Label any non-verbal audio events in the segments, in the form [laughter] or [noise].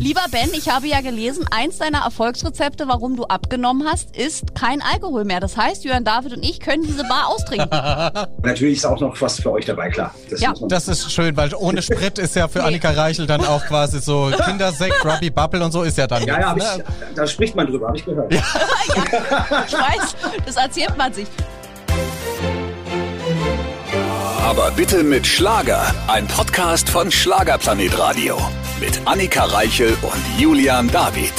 Lieber Ben, ich habe ja gelesen, eins deiner Erfolgsrezepte, warum du abgenommen hast, ist kein Alkohol mehr. Das heißt, Jörn David und ich können diese Bar austrinken. [laughs] Natürlich ist auch noch was für euch dabei, klar. Das, ja. das ist schön, weil ohne Sprit ist ja für nee. Annika Reichel dann auch quasi so [laughs] Kindersekt, Ruby Bubble und so ist ja dann. Ja, ja, ne? ich, da spricht man drüber, habe ich gehört. Ja. [laughs] ja, ich weiß, das erzählt man sich. Aber bitte mit Schlager. Ein Podcast von Schlagerplanet Radio. Mit Annika Reichel und Julian David.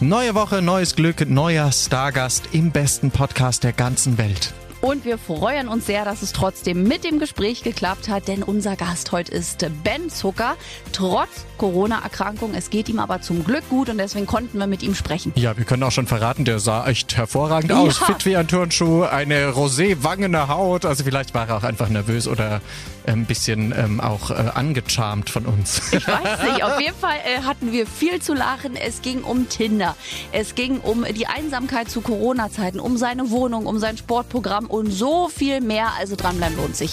Neue Woche, neues Glück, neuer Stargast im besten Podcast der ganzen Welt. Und wir freuen uns sehr, dass es trotzdem mit dem Gespräch geklappt hat, denn unser Gast heute ist Ben Zucker. Trotz Corona-Erkrankung, es geht ihm aber zum Glück gut und deswegen konnten wir mit ihm sprechen. Ja, wir können auch schon verraten, der sah echt hervorragend ja. aus. Fit wie ein Turnschuh, eine rosé-wangene Haut. Also vielleicht war er auch einfach nervös oder ein bisschen ähm, auch äh, angecharmt von uns. [laughs] Ich weiß nicht. Auf jeden Fall äh, hatten wir viel zu lachen. Es ging um Tinder. Es ging um die Einsamkeit zu Corona-Zeiten, um seine Wohnung, um sein Sportprogramm und so viel mehr. Also dranbleiben lohnt sich.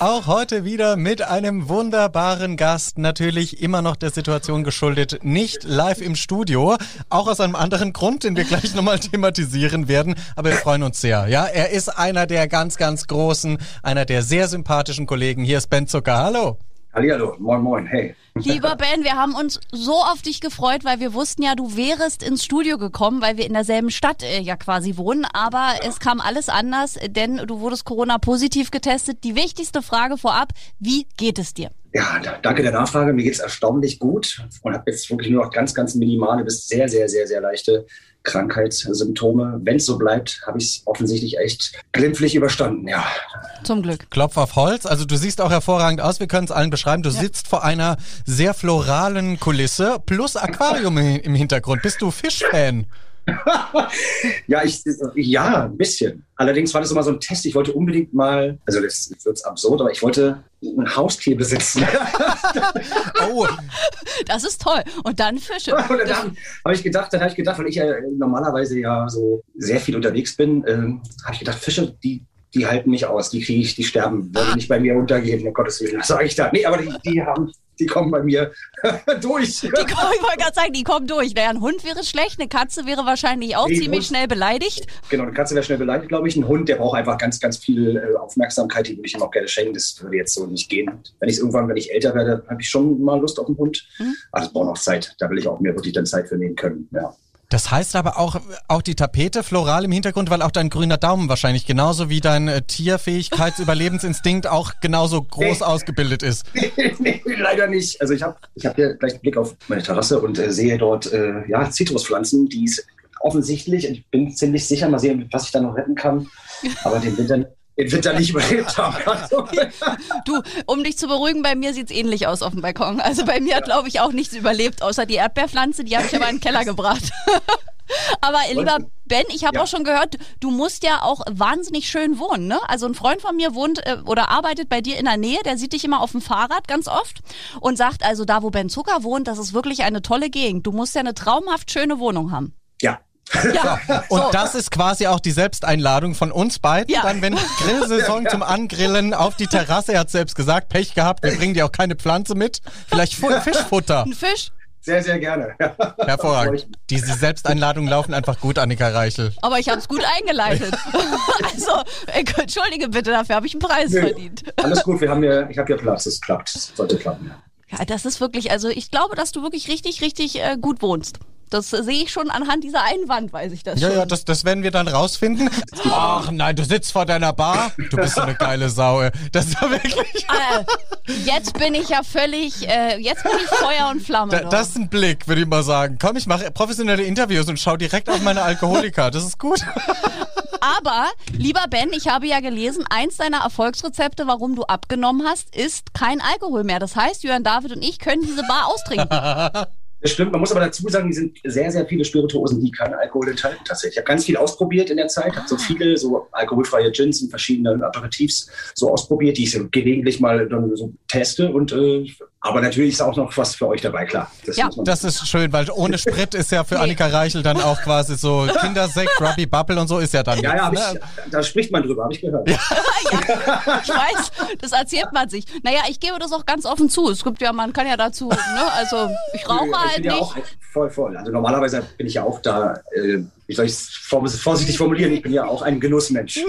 Auch heute wieder mit einem wunderbaren Gast, natürlich immer noch der Situation geschuldet, nicht live im Studio, auch aus einem anderen Grund, den wir gleich nochmal [laughs] thematisieren werden, aber wir freuen uns sehr. Ja, er ist einer der ganz, ganz großen, einer der sehr sympathischen Kollegen. Hier ist Ben Zucker. Hallo. Hallihallo, moin moin, hey. Lieber Ben, wir haben uns so auf dich gefreut, weil wir wussten ja, du wärest ins Studio gekommen, weil wir in derselben Stadt äh, ja quasi wohnen. Aber ja. es kam alles anders, denn du wurdest Corona-positiv getestet. Die wichtigste Frage vorab, wie geht es dir? Ja, danke der Nachfrage. Mir geht es erstaunlich gut und habe jetzt wirklich nur noch ganz, ganz minimale bis sehr, sehr, sehr, sehr leichte Krankheitssymptome. Wenn es so bleibt, habe ich es offensichtlich echt glimpflich überstanden, ja. Zum Glück. Klopf auf Holz. Also du siehst auch hervorragend aus. Wir können es allen beschreiben. Du ja. sitzt vor einer sehr floralen Kulisse plus Aquarium im Hintergrund. Bist du Fischfan? [laughs] ja, ich, ja, ein bisschen. Allerdings war das immer so ein Test. Ich wollte unbedingt mal, also das wird absurd, aber ich wollte ein Haustier besitzen. [laughs] oh, das ist toll. Und dann Fische. [laughs] Und dann habe ich gedacht, dann habe ich gedacht, weil ich ja normalerweise ja so sehr viel unterwegs bin, ähm, habe ich gedacht, Fische, die die halten nicht aus, die kriege ich, die sterben, würden nicht bei mir untergehen, um Gottes Willen. Was sage ich da? Nee, aber die, die haben, die kommen bei mir [laughs] durch. Die ich wollte gerade sagen, die kommen durch. Naja, ein Hund wäre schlecht, eine Katze wäre wahrscheinlich auch nee, ziemlich Hund, schnell beleidigt. Genau, eine Katze wäre schnell beleidigt, glaube ich. Ein Hund, der braucht einfach ganz, ganz viel äh, Aufmerksamkeit, die würde ich ihm auch gerne schenken. Das würde jetzt so nicht gehen. Wenn ich irgendwann, wenn ich älter werde, habe ich schon mal Lust auf einen Hund. Mhm. Aber das braucht noch Zeit. Da will ich auch mir wirklich dann Zeit für nehmen können. Ja. Das heißt aber auch, auch die Tapete floral im Hintergrund, weil auch dein grüner Daumen wahrscheinlich genauso wie dein äh, Tierfähigkeitsüberlebensinstinkt auch genauso groß ausgebildet ist. [laughs] nee, leider nicht. Also ich habe ich hab hier gleich einen Blick auf meine Terrasse und äh, sehe dort äh, ja, Zitruspflanzen, die es offensichtlich, ich bin ziemlich sicher, mal sehen, was ich da noch retten kann, aber den Winter den Winter nicht überlebt haben. Also. du, um dich zu beruhigen, bei mir sieht es ähnlich aus auf dem Balkon. Also bei mir hat, glaube ich, auch nichts überlebt, außer die Erdbeerpflanze, die habe ich aber in den Keller gebracht. [laughs] aber lieber Ben, ich habe ja. auch schon gehört, du musst ja auch wahnsinnig schön wohnen. Ne? Also ein Freund von mir wohnt äh, oder arbeitet bei dir in der Nähe, der sieht dich immer auf dem Fahrrad ganz oft und sagt, also da, wo Ben Zucker wohnt, das ist wirklich eine tolle Gegend. Du musst ja eine traumhaft schöne Wohnung haben. Ja, ja, so. Und das ist quasi auch die Selbsteinladung von uns beiden. Ja. Dann, wenn Grillsaison [laughs] zum Angrillen auf die Terrasse, er hat selbst gesagt, Pech gehabt, wir bringen dir auch keine Pflanze mit. Vielleicht [laughs] Fischfutter. Ein Fisch? Sehr, sehr gerne. [laughs] Hervorragend. Diese Selbsteinladungen laufen einfach gut, Annika Reichel. Aber ich habe es gut eingeleitet. also, entschuldige bitte, dafür habe ich einen Preis nee, verdient. Alles gut, wir haben hier, ich habe hier Platz, es klappt, es sollte klappen. Ja. ja, das ist wirklich, also ich glaube, dass du wirklich richtig, richtig äh, gut wohnst. Das sehe ich schon anhand dieser Einwand, weiß ich das ja, schon. Ja, das, das werden wir dann rausfinden. Ach nein, du sitzt vor deiner Bar. Du bist so eine geile Sau. Das ist ja wirklich... Äh, jetzt bin ich ja völlig... Äh, jetzt bin ich Feuer und Flamme. Da, das ist ein Blick, würde ich mal sagen. Komm, ich mache professionelle Interviews und schau direkt auf meine Alkoholiker. Das ist gut. Aber, lieber Ben, ich habe ja gelesen, eins deiner Erfolgsrezepte, warum du abgenommen hast, ist kein Alkohol mehr. Das heißt, Jörn David und ich können diese Bar austrinken. [laughs] Das stimmt. Man muss aber dazu sagen, die sind sehr, sehr viele Spirituosen, die keinen Alkohol enthalten tatsächlich. Ich habe ganz viel ausprobiert in der Zeit, habe so ah. viele so alkoholfreie Gins und verschiedene Aperitifs so ausprobiert, die ich so gelegentlich mal dann so teste und äh, Aber natürlich ist auch noch was für euch dabei, klar. Das, ja. das ist schön, weil ohne [laughs] Sprit ist ja für nee. Annika Reichel dann auch quasi so [laughs] Kindersekt, Grubby Bubble und so ist ja dann. Ja, ja, ne? ich, da spricht man drüber, habe ich gehört. Ja. [laughs] ja. ich weiß, das erzählt man sich. Naja, ich gebe das auch ganz offen zu. Es gibt ja, man kann ja dazu, ne? also ich rauche ich halt nicht. Ja auch voll, voll. Also normalerweise bin ich ja auch da, äh, wie soll ich es vorsichtig formulieren, ich bin ja auch ein Genussmensch.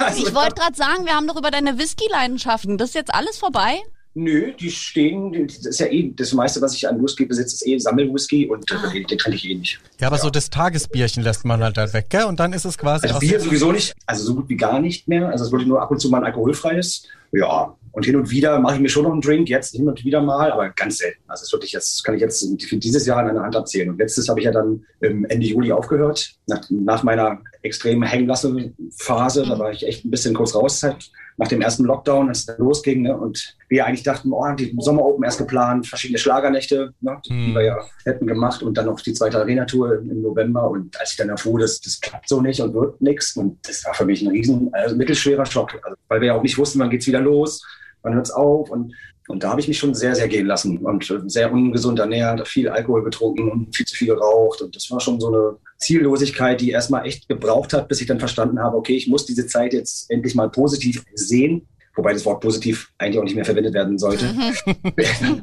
also, ich wollte gerade sagen, wir haben doch über deine Whisky-Leidenschaften. Das ist jetzt alles vorbei? Nö, die stehen, das ist ja eh, das meiste, was ich an Whisky besitze, ist eh Sammelwhisky und ah. den, den trinke ich eh nicht. Ja, aber ja. so das Tagesbierchen lässt man halt, halt weg, gell? Und dann ist es quasi. Also Bier sowieso nicht, also so gut wie gar nicht mehr. Also es wurde nur ab und zu mal ein alkoholfreies. Ja, und hin und wieder mache ich mir schon noch einen Drink, jetzt hin und wieder mal, aber ganz selten. Also es ist wirklich, jetzt kann ich jetzt für dieses Jahr an einer Hand abzählen. Und letztes habe ich ja dann Ende Juli aufgehört, nach, nach meiner extremen Hänglasse-Phase. Da war ich echt ein bisschen kurz raus, halt nach dem ersten Lockdown, als es dann losging. Ne? Und wir eigentlich dachten, oh, die Sommer Open erst geplant, verschiedene Schlagernächte, ne? die, hm. wir ja hätten gemacht und dann noch die zweite Arena-Tour im November. Und als ich dann erfuhr, das, das klappt so nicht und wird nichts. Und das war für mich ein riesen, also mittelschwerer Schock. Also, weil wir ja auch nicht wussten, wann geht's wieder los, wann hört's auf. Und und da habe ich mich schon sehr, sehr gehen lassen und sehr ungesund ernährt, viel Alkohol getrunken und viel zu viel geraucht. Und das war schon so eine Ziellosigkeit, die erstmal echt gebraucht hat, bis ich dann verstanden habe, okay, ich muss diese Zeit jetzt endlich mal positiv sehen. Wobei das Wort positiv eigentlich auch nicht mehr verwendet werden sollte. Mhm. [laughs]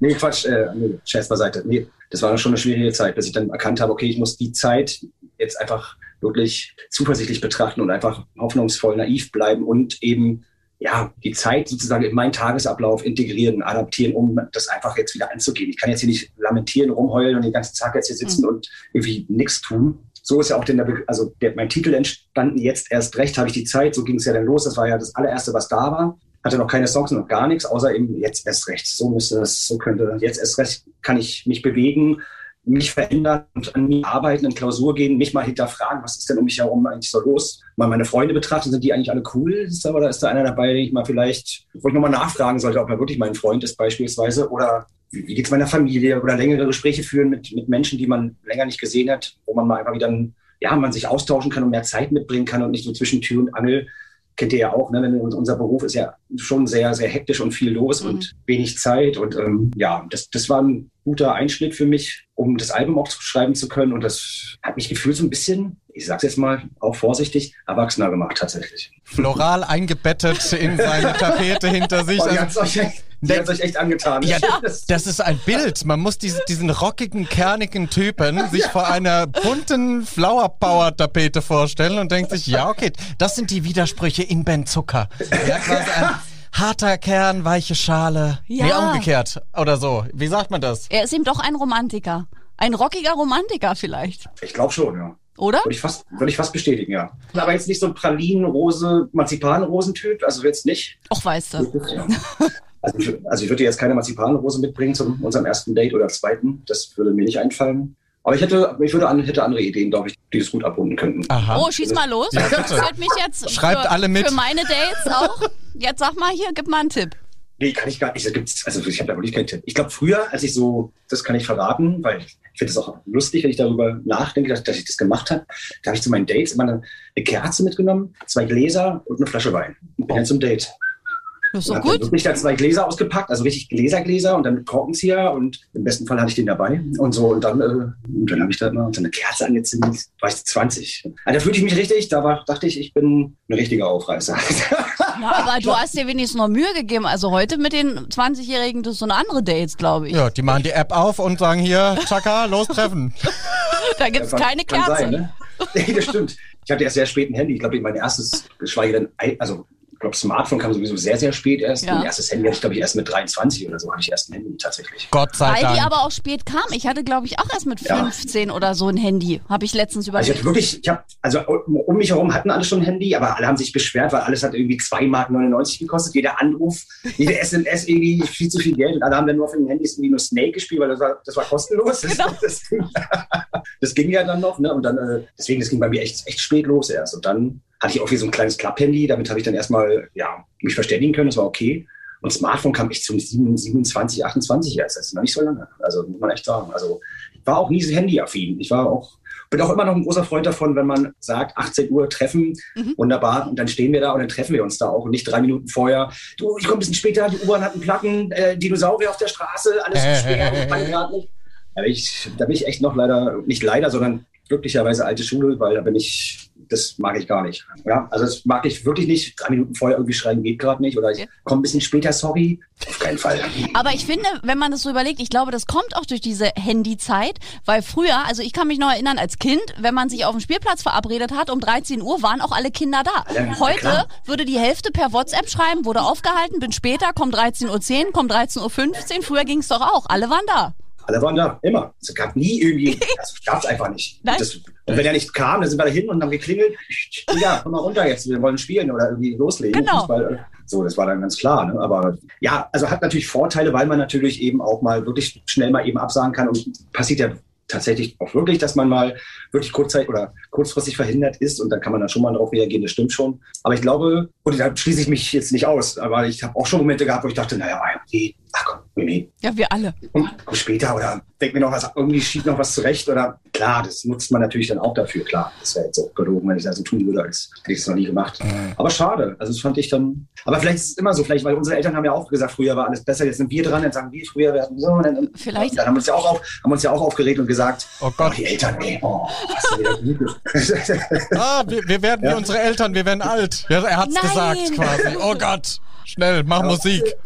nee, Quatsch, äh, nee, Scherz beiseite. Nee, das war schon eine schwierige Zeit, bis ich dann erkannt habe, okay, ich muss die Zeit jetzt einfach wirklich zuversichtlich betrachten und einfach hoffnungsvoll naiv bleiben und eben ja, die Zeit sozusagen in meinen Tagesablauf integrieren, adaptieren, um das einfach jetzt wieder anzugehen. Ich kann jetzt hier nicht lamentieren, rumheulen und den ganzen Tag jetzt hier sitzen mhm. und irgendwie nichts tun. So ist ja auch der, also der, mein Titel entstanden, jetzt erst recht habe ich die Zeit, so ging es ja dann los. Das war ja das allererste, was da war. Hatte noch keine Songs, noch gar nichts, außer eben jetzt erst recht. So müsste das, so könnte, jetzt erst recht kann ich mich bewegen, mich verändern und an mir arbeiten, in Klausur gehen, mich mal hinterfragen, was ist denn um mich herum eigentlich so los? Mal meine Freunde betrachten, sind die eigentlich alle cool? Oder ist da einer dabei, den ich mal vielleicht, wo ich nochmal nachfragen sollte, ob er wirklich mein Freund ist beispielsweise oder wie, wie geht es meiner Familie oder längere Gespräche führen mit, mit Menschen, die man länger nicht gesehen hat, wo man mal einfach wieder, ja, man sich austauschen kann und mehr Zeit mitbringen kann und nicht so zwischen Tür und Angel kennt ihr ja auch, ne? unser Beruf ist ja schon sehr, sehr hektisch und viel los mhm. und wenig Zeit. Und ähm, ja, das, das war ein guter Einschnitt für mich, um das Album auch schreiben zu können. Und das hat mich gefühlt so ein bisschen, ich sag's jetzt mal auch vorsichtig, erwachsener gemacht tatsächlich. Floral eingebettet in seine Tapete hinter sich. [laughs] Oh, also, die hat euch echt angetan. Ja, [laughs] das ist ein Bild. Man muss diesen, diesen rockigen, kernigen Typen [laughs] sich ja. vor einer bunten Flower Power Tapete vorstellen und denkt sich, ja, okay, das sind die Widersprüche in Ben Zucker. Ja, quasi ein harter Kern, weiche Schale. Ja. Nee, umgekehrt oder so. Wie sagt man das? Er ist eben doch ein Romantiker. Ein rockiger Romantiker vielleicht. Ich glaube schon, ja. Oder? Würde ich fast, würde ich fast bestätigen, ja. Aber jetzt nicht so ein Pralinen-Rose, Marzipan-Rosentyp, also jetzt nicht. Och, weißt du. Ja. Also ich, also ich würde jetzt keine Marzipanrose mitbringen zu unserem ersten Date oder zweiten. Das würde mir nicht einfallen. Aber ich hätte, ich würde an, hätte andere Ideen, glaube ich, die es gut abrunden könnten. Aha. Oh, schieß mal los. Ja, das interessiert mich jetzt. Schreibt für, alle mit. Für meine Dates auch. Jetzt sag mal hier, gib mal einen Tipp. Nee, kann ich gar nicht. Gibt's, also ich habe da wirklich keinen Tipp. Ich glaube, früher, als ich so, das kann ich verraten, weil ich finde es auch lustig, wenn ich darüber nachdenke, dass, dass ich das gemacht habe. Da habe ich zu meinen Dates immer eine, eine, Kerze mitgenommen, zwei Gläser und eine Flasche Wein. Und bin dann zum Date. Das ist doch gut. Dann wirklich da zwei Gläser ausgepackt, also richtig Gläsergläser und dann mit Korkenzieher und im besten Fall hatte ich den dabei und so und dann, äh, und dann habe ich da mal so eine Kerze angezündet, war ich 20. Also da fühlte ich mich richtig, da war, dachte ich, ich bin ein richtiger Aufreißer. [laughs] Ja, aber du hast dir wenigstens noch Mühe gegeben. Also heute mit den 20-Jährigen, das ist so eine andere Dates, glaube ich. Ja, die machen die App auf und sagen hier, Chaka, los treffen. [laughs] da gibt es ja, keine Kerze. Sein, ne? [laughs] Das stimmt. Ich hatte erst sehr spät ein Handy. Ich glaube, mein erstes, geschweige denn, also ich glaube, Smartphone kam sowieso sehr, sehr spät erst. Ja. Mein erstes Handy hatte ich, glaube ich, erst mit 23 oder so, hatte ich erst ein Handy tatsächlich. Gott sei Weil Dank. die aber auch spät kam. Ich hatte, glaube ich, auch erst mit 15 ja. oder so ein Handy. Habe ich letztens überlegt. Also ich hatte wirklich, ich habe, also um mich herum hatten alle schon ein Handy, aber alle haben sich beschwert, weil alles hat irgendwie 2,99 Mark gekostet. Jeder Anruf, jede [laughs] SMS irgendwie viel zu viel Geld. Und alle haben dann nur auf den Handys irgendwie nur Snake gespielt, weil das war, das war kostenlos. Genau. [laughs] Das, das, das, ging, ja dann noch. Ne? Und dann, äh, deswegen, das ging bei mir echt, echt spät los erst. Und dann hatte ich auch wie so ein kleines Klapphandy. Damit habe ich dann erstmal ja, mich verständigen können. Das war okay. Und Smartphone kam echt zum 27, 28 erst. Das ist noch nicht so lange. Also muss man echt sagen. Also ich war auch nie so handyaffin. Ich war auch bin auch immer noch ein großer Freund davon, wenn man sagt, 18 Uhr treffen, mhm. wunderbar, und dann stehen wir da und dann treffen wir uns da auch und nicht drei Minuten vorher. Du, ich komme ein bisschen später, die U-Bahn hat einen Platten, äh, Dinosaurier auf der Straße, alles [laughs] zu schwer, ich kann gerade nicht. Da bin, ich, da bin ich echt noch leider, nicht leider, sondern glücklicherweise alte Schule, weil da bin ich das mag ich gar nicht. Ja, also das mag ich wirklich nicht. Drei Minuten vorher irgendwie schreien geht gerade nicht oder ich komme ein bisschen später, sorry. Auf keinen Fall. Aber ich finde, wenn man das so überlegt, ich glaube, das kommt auch durch diese Handyzeit, weil früher, also ich kann mich noch erinnern als Kind, wenn man sich auf dem Spielplatz verabredet hat, um 13 Uhr waren auch alle Kinder da. Ja, Heute klar. würde die Hälfte per WhatsApp schreiben, wurde aufgehalten, bin später, kommt 13.10 Uhr, kommt 13.15 Uhr. Früher ging es doch auch, alle waren da. Alle waren da, immer. Es gab nie irgendwie, [laughs] das gab es einfach nicht. Das, und wenn er nicht kam, dann sind wir da hin und haben geklingelt. Ja, komm mal runter jetzt, wir wollen spielen oder irgendwie loslegen. Genau. Fußball. So, das war dann ganz klar. Ne? Aber ja, also hat natürlich Vorteile, weil man natürlich eben auch mal wirklich schnell mal eben absagen kann und passiert ja tatsächlich auch wirklich, dass man mal wirklich kurzzeit oder kurzfristig verhindert ist und dann kann man dann schon mal darauf reagieren, das stimmt schon. Aber ich glaube, und da schließe ich mich jetzt nicht aus, aber ich habe auch schon Momente gehabt, wo ich dachte, naja, okay, ach komm, nee. Ja, wir alle. Und später oder denk mir noch was, irgendwie schiebt noch was zurecht oder klar, das nutzt man natürlich dann auch dafür, klar. Das wäre jetzt auch gelogen, wenn ich das so tun würde, als hätte ich es noch nie gemacht. Mhm. Aber schade, also das fand ich dann, aber vielleicht ist es immer so, vielleicht, weil unsere Eltern haben ja auch gesagt, früher war alles besser, jetzt sind wir dran, dann sagen wir, früher wir hatten so, und dann, vielleicht. dann haben wir uns ja auch, auf, haben uns ja auch aufgeregt und gesagt, oh Gott, oh, die Eltern, ey, oh, was ah, wir, wir werden ja. wie unsere Eltern, wir werden alt. Ja, er hat's Nein. gesagt quasi. Oh Gott. Schnell, mach ja, Musik.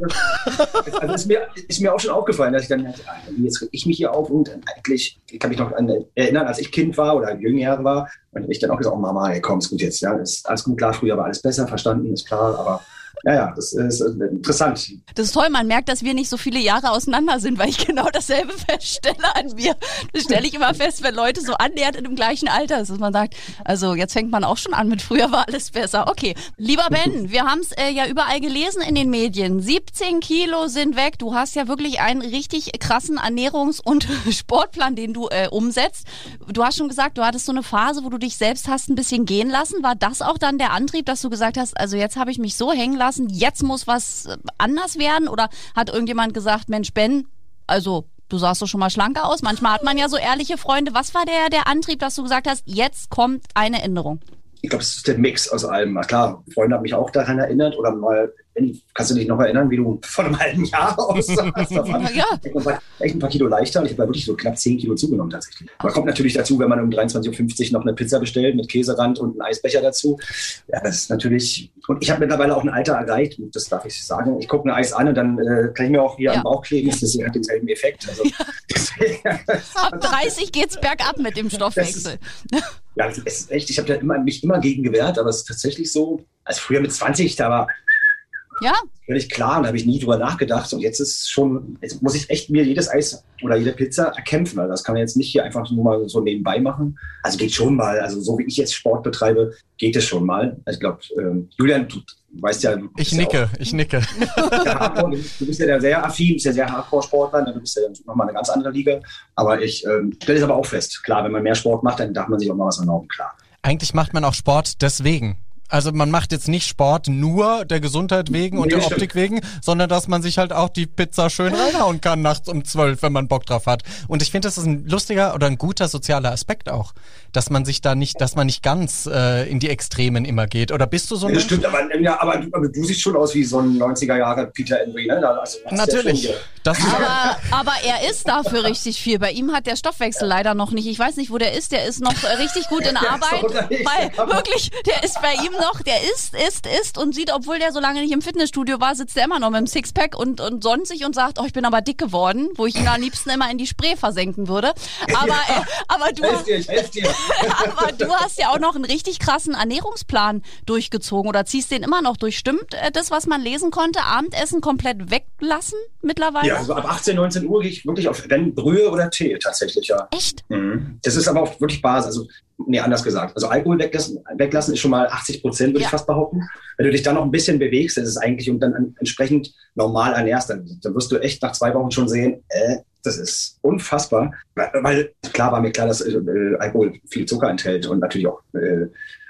Also ist mir, ist mir auch schon aufgefallen, dass ich dann, jetzt reg ich mich hier auf und eigentlich, ich kann mich noch an erinnern, als ich Kind war oder jünger war, und ich dann auch gesagt, oh Mama, ey, komm, ist gut jetzt, ja, ist alles gut, klar, früher war alles besser, verstanden, ist klar, aber ja, ja, das ist äh, interessant. Das ist toll, man merkt, dass wir nicht so viele Jahre auseinander sind, weil ich genau dasselbe [laughs] feststelle an mir. Das stelle ich immer fest, wenn Leute so annähernd in dem gleichen Alter sind, dass man sagt, also jetzt fängt man auch schon an mit früher war alles besser. Okay, lieber Ben, [laughs] wir haben es äh, ja überall gelesen in den Medien. 17 Kilo sind weg. Du hast ja wirklich einen richtig krassen Ernährungs- und [laughs] Sportplan, den du äh, umsetzt. Du hast schon gesagt, du hattest so eine Phase, wo du dich selbst hast ein bisschen gehen lassen. War das auch dann der Antrieb, dass du gesagt hast, also jetzt habe ich mich so hängen lassen, lassen, jetzt muss was äh, anders werden? Oder hat irgendjemand gesagt, Mensch, Ben, also du sahst doch schon mal schlanker aus. Manchmal hat man ja so ehrliche Freunde. Was war der, der Antrieb, dass du gesagt hast, jetzt kommt eine Änderung? Ich glaube, es ist der Mix aus allem. Klar, Freunde haben mich auch daran erinnert oder mal Kannst du dich noch erinnern, wie du vor einem halben Jahr [laughs] aussahst? [laughs] ja. Ich war echt ein paar Kilo leichter und ich habe wirklich so knapp 10 Kilo zugenommen tatsächlich. Aber kommt natürlich dazu, wenn man um 23.50 Uhr noch eine Pizza bestellt mit Käserand und einen Eisbecher dazu. Ja, das ist natürlich. Und ich habe mittlerweile auch ein Alter erreicht, das darf ich sagen. Ich gucke ein Eis an und dann äh, kann ich mir auch hier ja. am Bauch kleben. Das hat denselben Effekt. Also, ja. [laughs] Ab 30 geht es bergab mit dem Stoffwechsel. Ja, es ist echt, ich habe da mich immer gegen gewehrt, aber es ist tatsächlich so, als früher mit 20, da war ja. Völlig klar, da habe ich nie drüber nachgedacht. Und jetzt ist schon, jetzt muss ich echt mir jedes Eis oder jede Pizza erkämpfen. Also das kann man jetzt nicht hier einfach nur mal so nebenbei machen. Also geht schon mal. Also so wie ich jetzt Sport betreibe, geht es schon mal. Also ich glaube, ähm, Julian, du weißt ja. Ich nicke, [laughs] ja ich nicke. du bist ja der sehr affin, bist ja sehr Hardcore-Sportler. Du bist ja nochmal eine ganz andere Liga. Aber ich ähm, stelle es aber auch fest. Klar, wenn man mehr Sport macht, dann darf man sich auch mal was erlauben, klar. Eigentlich macht man auch Sport deswegen. Also man macht jetzt nicht Sport nur der Gesundheit wegen und nee, der Optik wegen, sondern dass man sich halt auch die Pizza schön reinhauen kann nachts um zwölf, wenn man Bock drauf hat. Und ich finde, das ist ein lustiger oder ein guter sozialer Aspekt auch, dass man sich da nicht, dass man nicht ganz äh, in die Extremen immer geht. Oder bist du so ein ja, Stimmt, aber, ja, aber, du, aber, du siehst schon aus wie so ein 90er Jahre Peter Henry, ne? Also, Natürlich. Das aber, aber er ist dafür richtig viel. Bei ihm hat der Stoffwechsel ja. leider noch nicht. Ich weiß nicht, wo der ist. Der ist noch richtig gut in [laughs] Arbeit. Weil wirklich, der ist bei ihm noch, der isst, isst, isst und sieht, obwohl der so lange nicht im Fitnessstudio war, sitzt er immer noch mit dem Sixpack und, und sonnt sich und sagt, oh, ich bin aber dick geworden, wo ich ihn am liebsten immer in die Spree versenken würde. Aber, ja. äh, aber du, helf dir, ich helf dir. [laughs] aber du hast ja auch noch einen richtig krassen Ernährungsplan durchgezogen oder ziehst den immer noch durch. Stimmt äh, das, was man lesen konnte? Abendessen komplett weglassen mittlerweile? Ja, also ab 18, 19 Uhr gehe ich wirklich auf, wenn Brühe oder Tee tatsächlich, ja. Echt? Mhm. Das ist aber auch wirklich Basis. Also nee, anders gesagt. Also Alkohol weglassen, weglassen ist schon mal 80 Prozent, würde ja. ich fast behaupten. Wenn du dich dann noch ein bisschen bewegst, das ist eigentlich und dann entsprechend normal ernährst, dann, dann wirst du echt nach zwei Wochen schon sehen, äh, das ist unfassbar. Weil klar war mir klar, dass äh, Alkohol viel Zucker enthält und natürlich auch äh,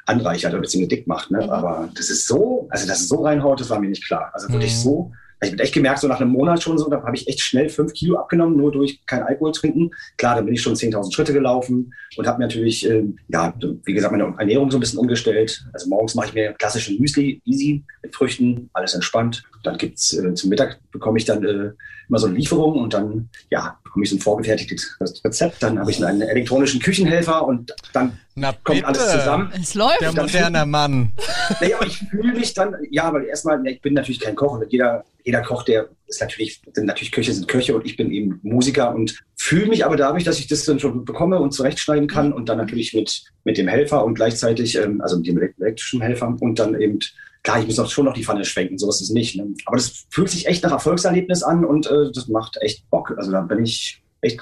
anreichert oder ziemlich dick macht. Ne? Mhm. Aber das ist so, also dass es so reinhaut, das war mir nicht klar. Also wirklich mhm. so Ich habe echt gemerkt, so nach einem Monat schon so, da habe ich echt schnell fünf Kilo abgenommen, nur durch kein Alkohol trinken. Klar, dann bin ich schon 10.000 Schritte gelaufen und habe mir natürlich, äh, ja, wie gesagt, meine Ernährung so ein bisschen umgestellt. Also morgens mache ich mir klassischen Müsli, easy, mit Früchten, alles entspannt. Dann gibt's äh, zum Mittag bekomme ich dann äh, immer so eine Lieferung und dann, ja, bekomme ich so ein vorgefertigtes Rezept. Dann habe ich einen elektronischen Küchenhelfer und dann Na kommt bitte. alles zusammen. Es läuft. Der moderne Mann. Naja, aber ich fühle mich dann, ja, weil erstmal, ich bin natürlich kein Koch und jeder, jeder Koch, der ist natürlich, sind natürlich Köche sind Köche und ich bin eben Musiker und fühle mich aber dadurch, dass ich das dann schon bekomme und zurechtschneiden kann und dann natürlich mit, mit dem Helfer und gleichzeitig, ähm, also mit dem elektrischen Helfer und dann eben, klar, ich muss auch schon noch die Pfanne schwenken, so ist es nicht. Ne? Aber das fühlt sich echt nach Erfolgserlebnis an und äh, das macht echt Bock. Also da bin ich echt,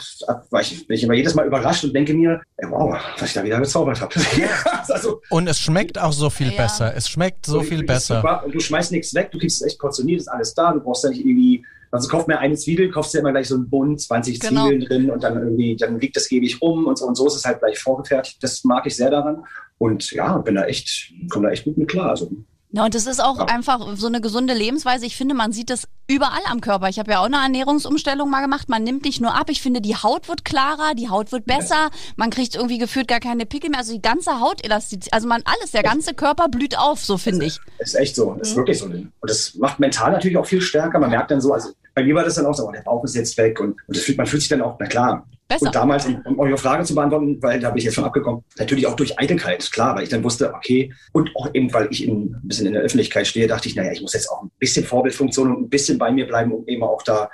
war ich, bin ich immer jedes Mal überrascht und denke mir, ey, wow, was ich da wieder gezaubert habe. [laughs] also, Und es schmeckt auch so viel Ja. besser. Es schmeckt so viel das ist besser. Und du schmeißt nichts weg, du kriegst es echt portioniert, ist alles da. Du brauchst ja nicht irgendwie, also kauf mir eine Zwiebel, kaufst dir immer gleich so einen Bund, 20 Genau. Zwiebeln drin und dann irgendwie, dann liegt das ewig rum und so und so ist es halt gleich vorgefertigt. Das mag ich sehr daran. Und ja, bin da echt, komme da echt gut mit klar. Also, Ja, und das ist auch Ja. einfach so eine gesunde Lebensweise. Ich finde, man sieht das überall am Körper. Ich habe ja auch eine Ernährungsumstellung mal gemacht. Man nimmt nicht nur ab. Ich finde, die Haut wird klarer, die Haut wird besser. Man kriegt irgendwie gefühlt gar keine Pickel mehr. Also die ganze Haut elastisiert. Also man alles, der ganze Körper blüht auf, so finde ich. ist echt so, ist wirklich so. Und das macht mental natürlich auch viel stärker. Man merkt dann so, also bei mir war das dann auch so, oh, der Bauch ist jetzt weg und, und das fühlt, man fühlt sich dann auch, na klar. Besser. Und damals, um, eure Frage zu beantworten, weil da bin ich jetzt schon abgekommen, natürlich auch durch Eitelkeit, klar, weil ich dann wusste, okay, und auch eben, weil ich in, ein bisschen in der Öffentlichkeit stehe, dachte ich, naja, ich muss jetzt auch ein bisschen Vorbildfunktion und ein bisschen bei mir bleiben, um eben auch da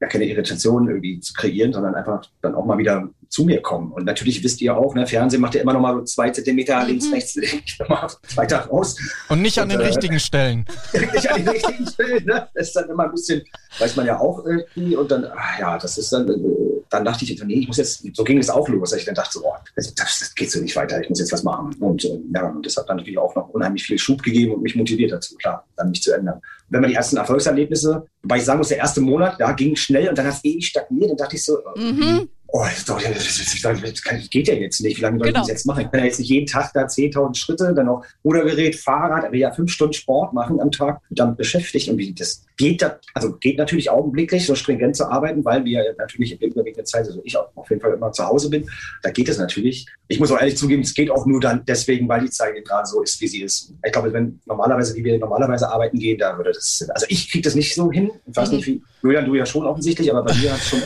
ja keine Irritation irgendwie zu kreieren, sondern einfach dann auch mal wieder zu mir kommen. Und natürlich wisst ihr auch, ne, Fernsehen macht ja immer noch mal so zwei Zentimeter links, rechts, [laughs] nochmal weiter raus. Und nicht an den Und, äh, richtigen Stellen. [laughs] nicht an den richtigen Stellen. Ne? Das ist dann immer ein bisschen, weiß man ja auch irgendwie. Und dann, ah, ja, das ist dann, äh, dann dachte ich, nee, ich muss jetzt, so ging es auch los, dass ich dann dachte, so, oh, das, das, geht so nicht weiter, ich muss jetzt was machen. Und äh, ja, das hat dann natürlich auch noch unheimlich viel Schub gegeben und mich motiviert dazu, klar, dann mich zu ändern. Und wenn man die ersten Erfolgserlebnisse, wobei ich sagen muss, der erste Monat, ja, ging schnell und dann hat es ewig stagniert, dann dachte ich so, äh, Mhm. Oh, das, geht ja jetzt nicht. Wie lange soll Genau. ich das jetzt machen? Ich kann ja jetzt nicht jeden Tag da 10.000 Schritte, dann noch Rudergerät, Fahrrad, aber ja fünf Stunden Sport machen am Tag, damit beschäftigt. Und wie das geht, da, also geht natürlich augenblicklich, so stringent zu arbeiten, weil wir ja natürlich in der Zeit, also ich auch auf jeden Fall immer zu Hause bin. Da geht es natürlich. Ich muss auch ehrlich zugeben, es geht auch nur dann deswegen, weil die Zeit gerade so ist, wie sie ist. Ich glaube, wenn normalerweise, wie wir normalerweise arbeiten gehen, da würde das, also ich kriege das nicht so hin. Ich weiß nicht, wie, Julian, du ja schon offensichtlich, aber bei mir hat es schon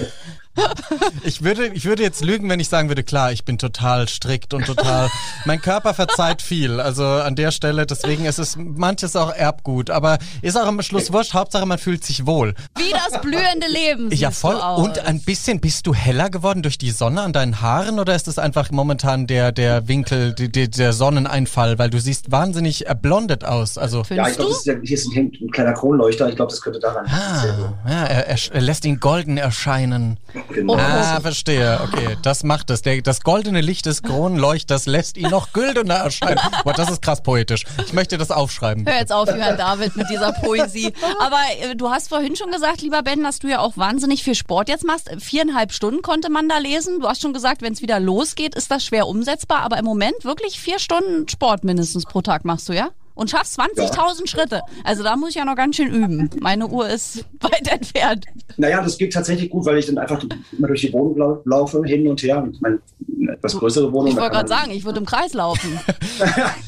Ich würde, ich würde jetzt lügen, wenn ich sagen würde, klar, ich bin total strikt und total. [laughs] mein Körper verzeiht viel. Also an der Stelle, deswegen ist es manches auch Erbgut. Aber ist auch am Schluss wurscht. Hauptsache, man fühlt sich wohl. Wie das blühende Leben. Ja, voll. Du aus. Und ein bisschen, bist du heller geworden durch die Sonne an deinen Haaren oder ist es einfach momentan der, der Winkel, die, die, der Sonneneinfall? Weil du siehst wahnsinnig erblondet aus. Also. Ja, ich glaube, du? das ist ja, hier ist ein, ein kleiner Kronleuchter. Ich glaube, das könnte daran Ah, ja, er, er, er lässt ihn golden erscheinen. Genau. Ah, verstehe. Okay, das macht es. Der, das goldene Licht des Kronleuchters lässt ihn noch güldener erscheinen. Boah, das ist krass poetisch. Ich möchte das aufschreiben. Hör jetzt auf, Johann David, mit dieser Poesie. Aber äh, du hast vorhin schon gesagt, lieber Ben, dass du ja auch wahnsinnig viel Sport jetzt machst. Viereinhalb Stunden konnte man da lesen. Du hast schon gesagt, wenn es wieder losgeht, ist das schwer umsetzbar. Aber im Moment wirklich vier Stunden Sport mindestens pro Tag machst du, ja? Und schaffst 20.000 Schritte. Also da muss ich ja noch ganz schön üben. Meine Uhr ist [laughs] weit entfernt. Naja, das geht tatsächlich gut, weil ich dann einfach immer durch die Wohnung lau laufe, hin und her. Ich meine, eine etwas größere Wohnung. Ich wollte gerade sagen, ich würde im Kreis laufen. [laughs]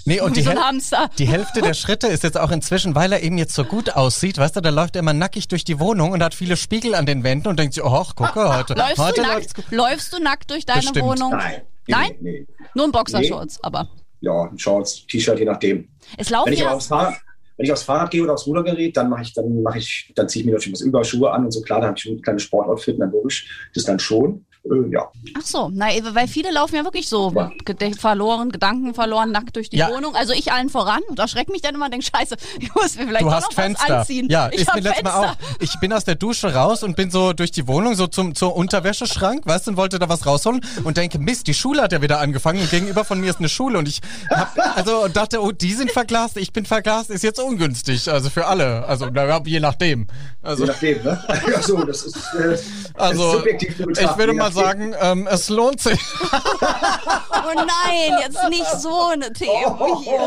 Nee, und Wie die, so ein Hamster. die Hälfte der Schritte ist jetzt auch inzwischen, weil er eben jetzt so gut aussieht, weißt du, da läuft er immer nackig durch die Wohnung und hat viele Spiegel an den Wänden und denkt sich, oh, gucke, [laughs] heute, Läufst heute du, nackt, läufst du nackt durch deine Bestimmt. Wohnung? Nein. Nee, Nein? Nee, nee. Nur im Boxershorts, aber. Ja, Shorts, T-Shirt, je nachdem. Es laufen Wenn ich, ja. aufs Fahrrad, wenn ich aufs Fahrrad gehe oder aufs Rudergerät, dann mache ich, dann mache ich, dann ziehe ich mir natürlich was Überschuhe an und so. Klar, da habe ich ein kleines Sportoutfit, dann logisch. Das dann schon. Äh, ja. Ach so, na, weil viele laufen ja wirklich so Ja. verloren, Gedanken verloren, nackt durch die Ja. Wohnung. Also ich allen voran und erschreckt mich dann immer und denke, scheiße, [laughs] ich muss mir vielleicht Du hast noch Fenster. was anziehen. Ja, ich ist hab mir letztes Mal auch. Ich bin aus der Dusche raus und bin so durch die Wohnung, so zum, zum Unterwäscheschrank, weißt du, und wollte da was rausholen und denke, Mist, die Schule hat ja wieder angefangen und gegenüber von mir ist eine Schule und ich hab, also und dachte, oh, die sind verglast, ich bin verglast, ist jetzt ungünstig, also für alle, also je nachdem. Also Je nachdem, ne? [laughs] ja, so, das ist, äh, Also, subjektiv zu ich betrachten, würde je mal. Sagen, ähm, es lohnt sich. oh nein, jetzt nicht so eine Themen hier.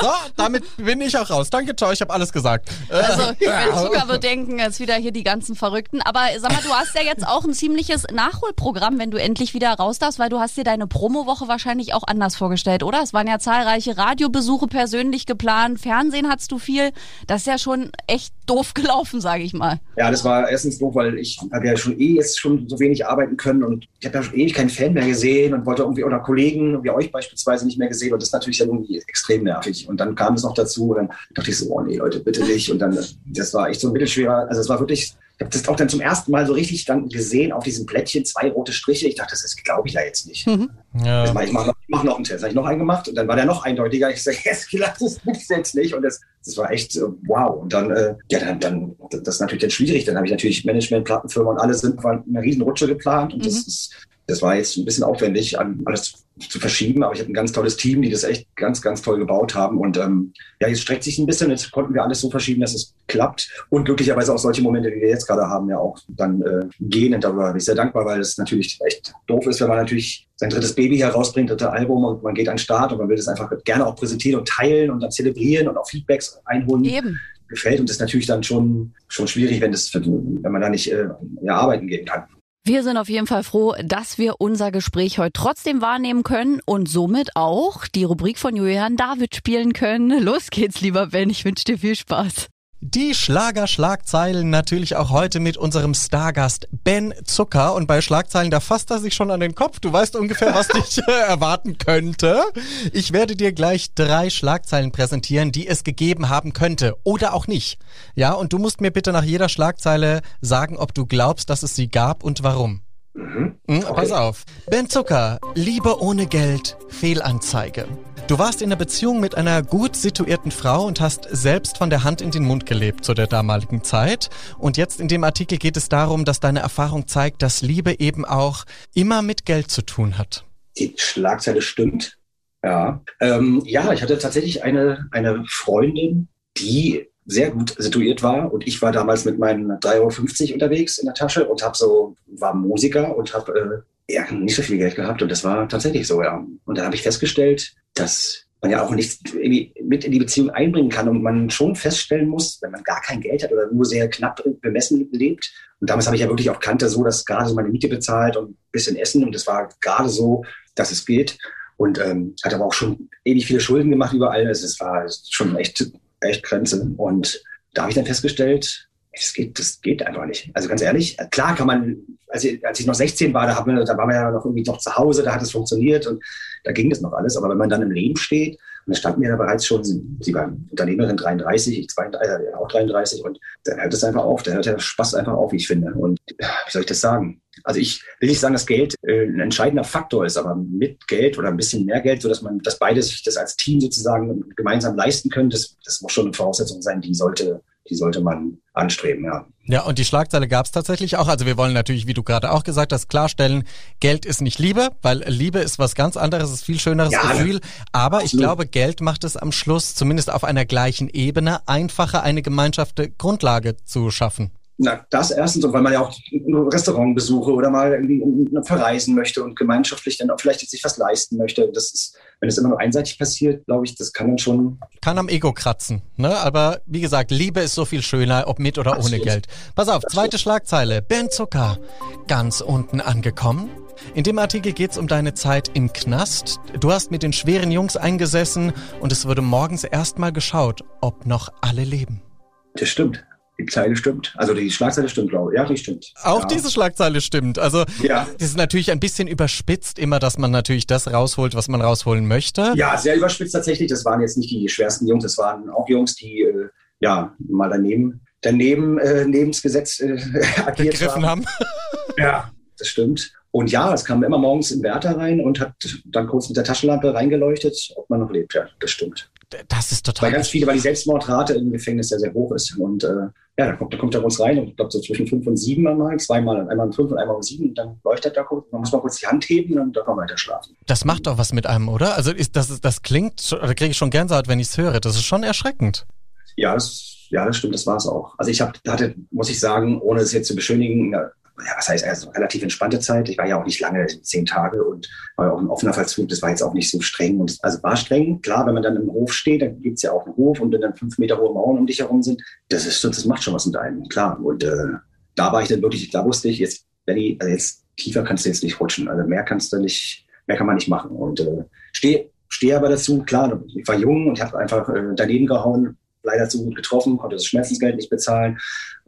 So, damit bin ich auch raus. Danke, ciao, ich habe alles gesagt. Also, wenn Zucker wird denken, jetzt wieder hier die ganzen Verrückten. Aber sag mal, du hast ja jetzt auch ein ziemliches Nachholprogramm, wenn du endlich wieder raus darfst, weil du hast dir deine Promowoche wahrscheinlich auch anders vorgestellt, oder? Es waren ja zahlreiche Radiobesuche persönlich geplant, Fernsehen hattest du viel. Das ist ja schon echt doof gelaufen, sage ich mal. Ja, das war erstens doof, weil ich habe ja schon eh jetzt schon so wenig arbeiten können und ich habe ja schon ewig keinen Fan mehr gesehen und wollte irgendwie oder Kollegen wie euch beispielsweise nicht mehr gesehen und das ist natürlich dann irgendwie extrem nervig. Und dann kam es noch dazu und dann dachte ich so, oh nee, Leute, bitte nicht. Und dann, das war echt so ein mittelschwerer, also es war wirklich, ich habe das auch dann zum ersten Mal so richtig dann gesehen auf diesem Plättchen, zwei rote Striche. Ich dachte, das glaube ich ja jetzt nicht. Mhm. Ja. Ich mache noch, mach noch einen Test. Habe ich noch einen gemacht und dann war der noch eindeutiger. Ich sage, yes, das gibt's jetzt nicht. Und das, das war echt äh, wow. Und dann, äh, ja, dann, dann, das ist natürlich dann schwierig. Dann habe ich natürlich Management, Plattenfirma und alle sind waren eine riesen Rutsche geplant und mhm. das ist das war jetzt ein bisschen aufwendig, alles zu verschieben, aber ich habe ein ganz tolles Team, die das echt ganz, ganz toll gebaut haben. Und ähm, ja, jetzt streckt sich ein bisschen, jetzt konnten wir alles so verschieben, dass es klappt. Und glücklicherweise auch solche Momente, wie wir jetzt gerade haben, ja auch dann äh, gehen. Und darüber bin ich sehr dankbar, weil es natürlich echt doof ist, wenn man natürlich sein drittes Baby herausbringt, dritte Album und man geht an den Start und man will das einfach gerne auch präsentieren und teilen und dann zelebrieren und auch Feedbacks einholen. Eben gefällt. Und das ist natürlich dann schon, schon schwierig, wenn, das, wenn man da nicht äh, ja, arbeiten gehen kann. Wir sind auf jeden Fall froh, dass wir unser Gespräch heute trotzdem wahrnehmen können und somit auch die Rubrik von Julian David spielen können. Los geht's, lieber Ben. Ich wünsche dir viel Spaß. Die Schlager-Schlagzeilen natürlich auch heute mit unserem Stargast Ben Zucker. Und bei Schlagzeilen, da fasst er sich schon an den Kopf. Du weißt ungefähr, was [laughs] dich äh, erwarten könnte. Ich werde dir gleich drei Schlagzeilen präsentieren, die es gegeben haben könnte oder auch nicht. Ja, und du musst mir bitte nach jeder Schlagzeile sagen, ob du glaubst, dass es sie gab und warum. Mhm. Hm, okay. Pass auf. Ben Zucker, Liebe ohne Geld, Fehlanzeige. Du warst in einer Beziehung mit einer gut situierten Frau und hast selbst von der Hand in den Mund gelebt zu der damaligen Zeit. Und jetzt in dem Artikel geht es darum, dass deine Erfahrung zeigt, dass Liebe eben auch immer mit Geld zu tun hat. Die Schlagzeile stimmt. Ja. Ähm, ja, ich hatte tatsächlich eine, eine Freundin, die sehr gut situiert war. Und ich war damals mit meinen 3,50 Euro unterwegs in der Tasche und habe so, war Musiker und habe äh, ja, nicht so viel Geld gehabt. Und das war tatsächlich so, ja. Und dann habe ich festgestellt, dass man ja auch nichts irgendwie mit in die Beziehung einbringen kann und man schon feststellen muss, wenn man gar kein Geld hat oder nur sehr knapp bemessen lebt. Und damals habe ich ja wirklich auch Kante so, dass gerade so meine Miete bezahlt und ein bisschen Essen und das war gerade so, dass es geht. Und ähm, hat aber auch schon ewig viele Schulden gemacht überall. Also es war schon echt, echt Grenze. Und da habe ich dann festgestellt, das geht, das geht einfach nicht. Also ganz ehrlich, klar kann man, als ich, als ich noch 16 war, da, haben wir, da waren wir ja noch irgendwie noch zu Hause, da hat es funktioniert und da ging das noch alles. Aber wenn man dann im Leben steht, und da stand mir ja bereits schon, sie war Unternehmerin 33, ich 32, äh, auch 33 und dann hört es einfach auf, da hört der Spaß einfach auf, wie ich finde. Und wie soll ich das sagen? Also ich will nicht sagen, dass Geld äh, ein entscheidender Faktor ist, aber mit Geld oder ein bisschen mehr Geld, so dass man, dass beide sich das als Team sozusagen gemeinsam leisten können, das, das muss schon eine Voraussetzung sein, die sollte die sollte man anstreben, ja. Ja, und die Schlagzeile gab es tatsächlich auch. Also wir wollen natürlich, wie du gerade auch gesagt hast, klarstellen, Geld ist nicht Liebe, weil Liebe ist was ganz anderes, ist viel schöneres ja, Gefühl. Aber absolut. ich glaube, Geld macht es am Schluss, zumindest auf einer gleichen Ebene, einfacher, eine gemeinschaftliche Grundlage zu schaffen. Na, das erstens, und weil man ja auch Restaurantbesuche oder mal irgendwie verreisen möchte und gemeinschaftlich dann auch vielleicht sich was leisten möchte. Das ist, wenn es immer nur einseitig passiert, glaube ich, das kann dann schon. Kann am Ego kratzen, ne? Aber wie gesagt, Liebe ist so viel schöner, ob mit oder Absolut. ohne Geld. Pass auf, zweite Schlagzeile. Ben Zucker, ganz unten angekommen. In dem Artikel geht es um deine Zeit im Knast. Du hast mit den schweren Jungs eingesessen und es wurde morgens erstmal geschaut, ob noch alle leben. Das stimmt. Die Zeile stimmt. Also die Schlagzeile stimmt, glaube ich. Ja, die stimmt. Auch ja. diese Schlagzeile stimmt. Also ja. das ist natürlich ein bisschen überspitzt immer, dass man natürlich das rausholt, was man rausholen möchte. Ja, sehr überspitzt tatsächlich. Das waren jetzt nicht die schwersten Jungs, das waren auch Jungs, die äh, ja mal daneben daneben äh, neben das Gesetz äh, [laughs] agiert Begriffen haben. [laughs] ja, das stimmt. Und ja, es kam immer morgens in Wärter rein und hat dann kurz mit der Taschenlampe reingeleuchtet, ob man noch lebt. Ja, das stimmt. Das ist total. Weil ganz viele, weil die Selbstmordrate im Gefängnis ja sehr hoch ist. Und äh, ja, da kommt, da kommt er uns rein und ich glaube so zwischen fünf und sieben einmal, zweimal, einmal um fünf und einmal um sieben und dann leuchtet er kurz. Man muss mal kurz die Hand heben und dann kann man weiter schlafen. Das macht doch was mit einem, oder? Also ist das, das klingt, da kriege ich schon Gänsehaut, wenn ich es höre. Das ist schon erschreckend. Ja, das, ja, das stimmt, das war es auch. Also ich habe, hatte, muss ich sagen, ohne es jetzt zu beschönigen, ja, was heißt, also relativ entspannte Zeit. Ich war ja auch nicht lange, zehn Tage und war ja auch ein offener Verzug. Das war jetzt auch nicht so streng. Und also war streng. Klar, wenn man dann im Hof steht, dann gibt's ja auch einen Hof und wenn dann fünf Meter hohe Mauern um dich herum sind, das ist, das macht schon was mit einem. Klar. Und äh, da war ich dann wirklich, da wusste ich, jetzt, Benny, also jetzt tiefer kannst du jetzt nicht rutschen. Also mehr kannst du nicht, mehr kann man nicht machen. Und äh, stehe stehe aber dazu, klar, ich war jung und habe einfach äh, daneben gehauen, leider zu gut getroffen, konnte das Schmerzensgeld nicht bezahlen.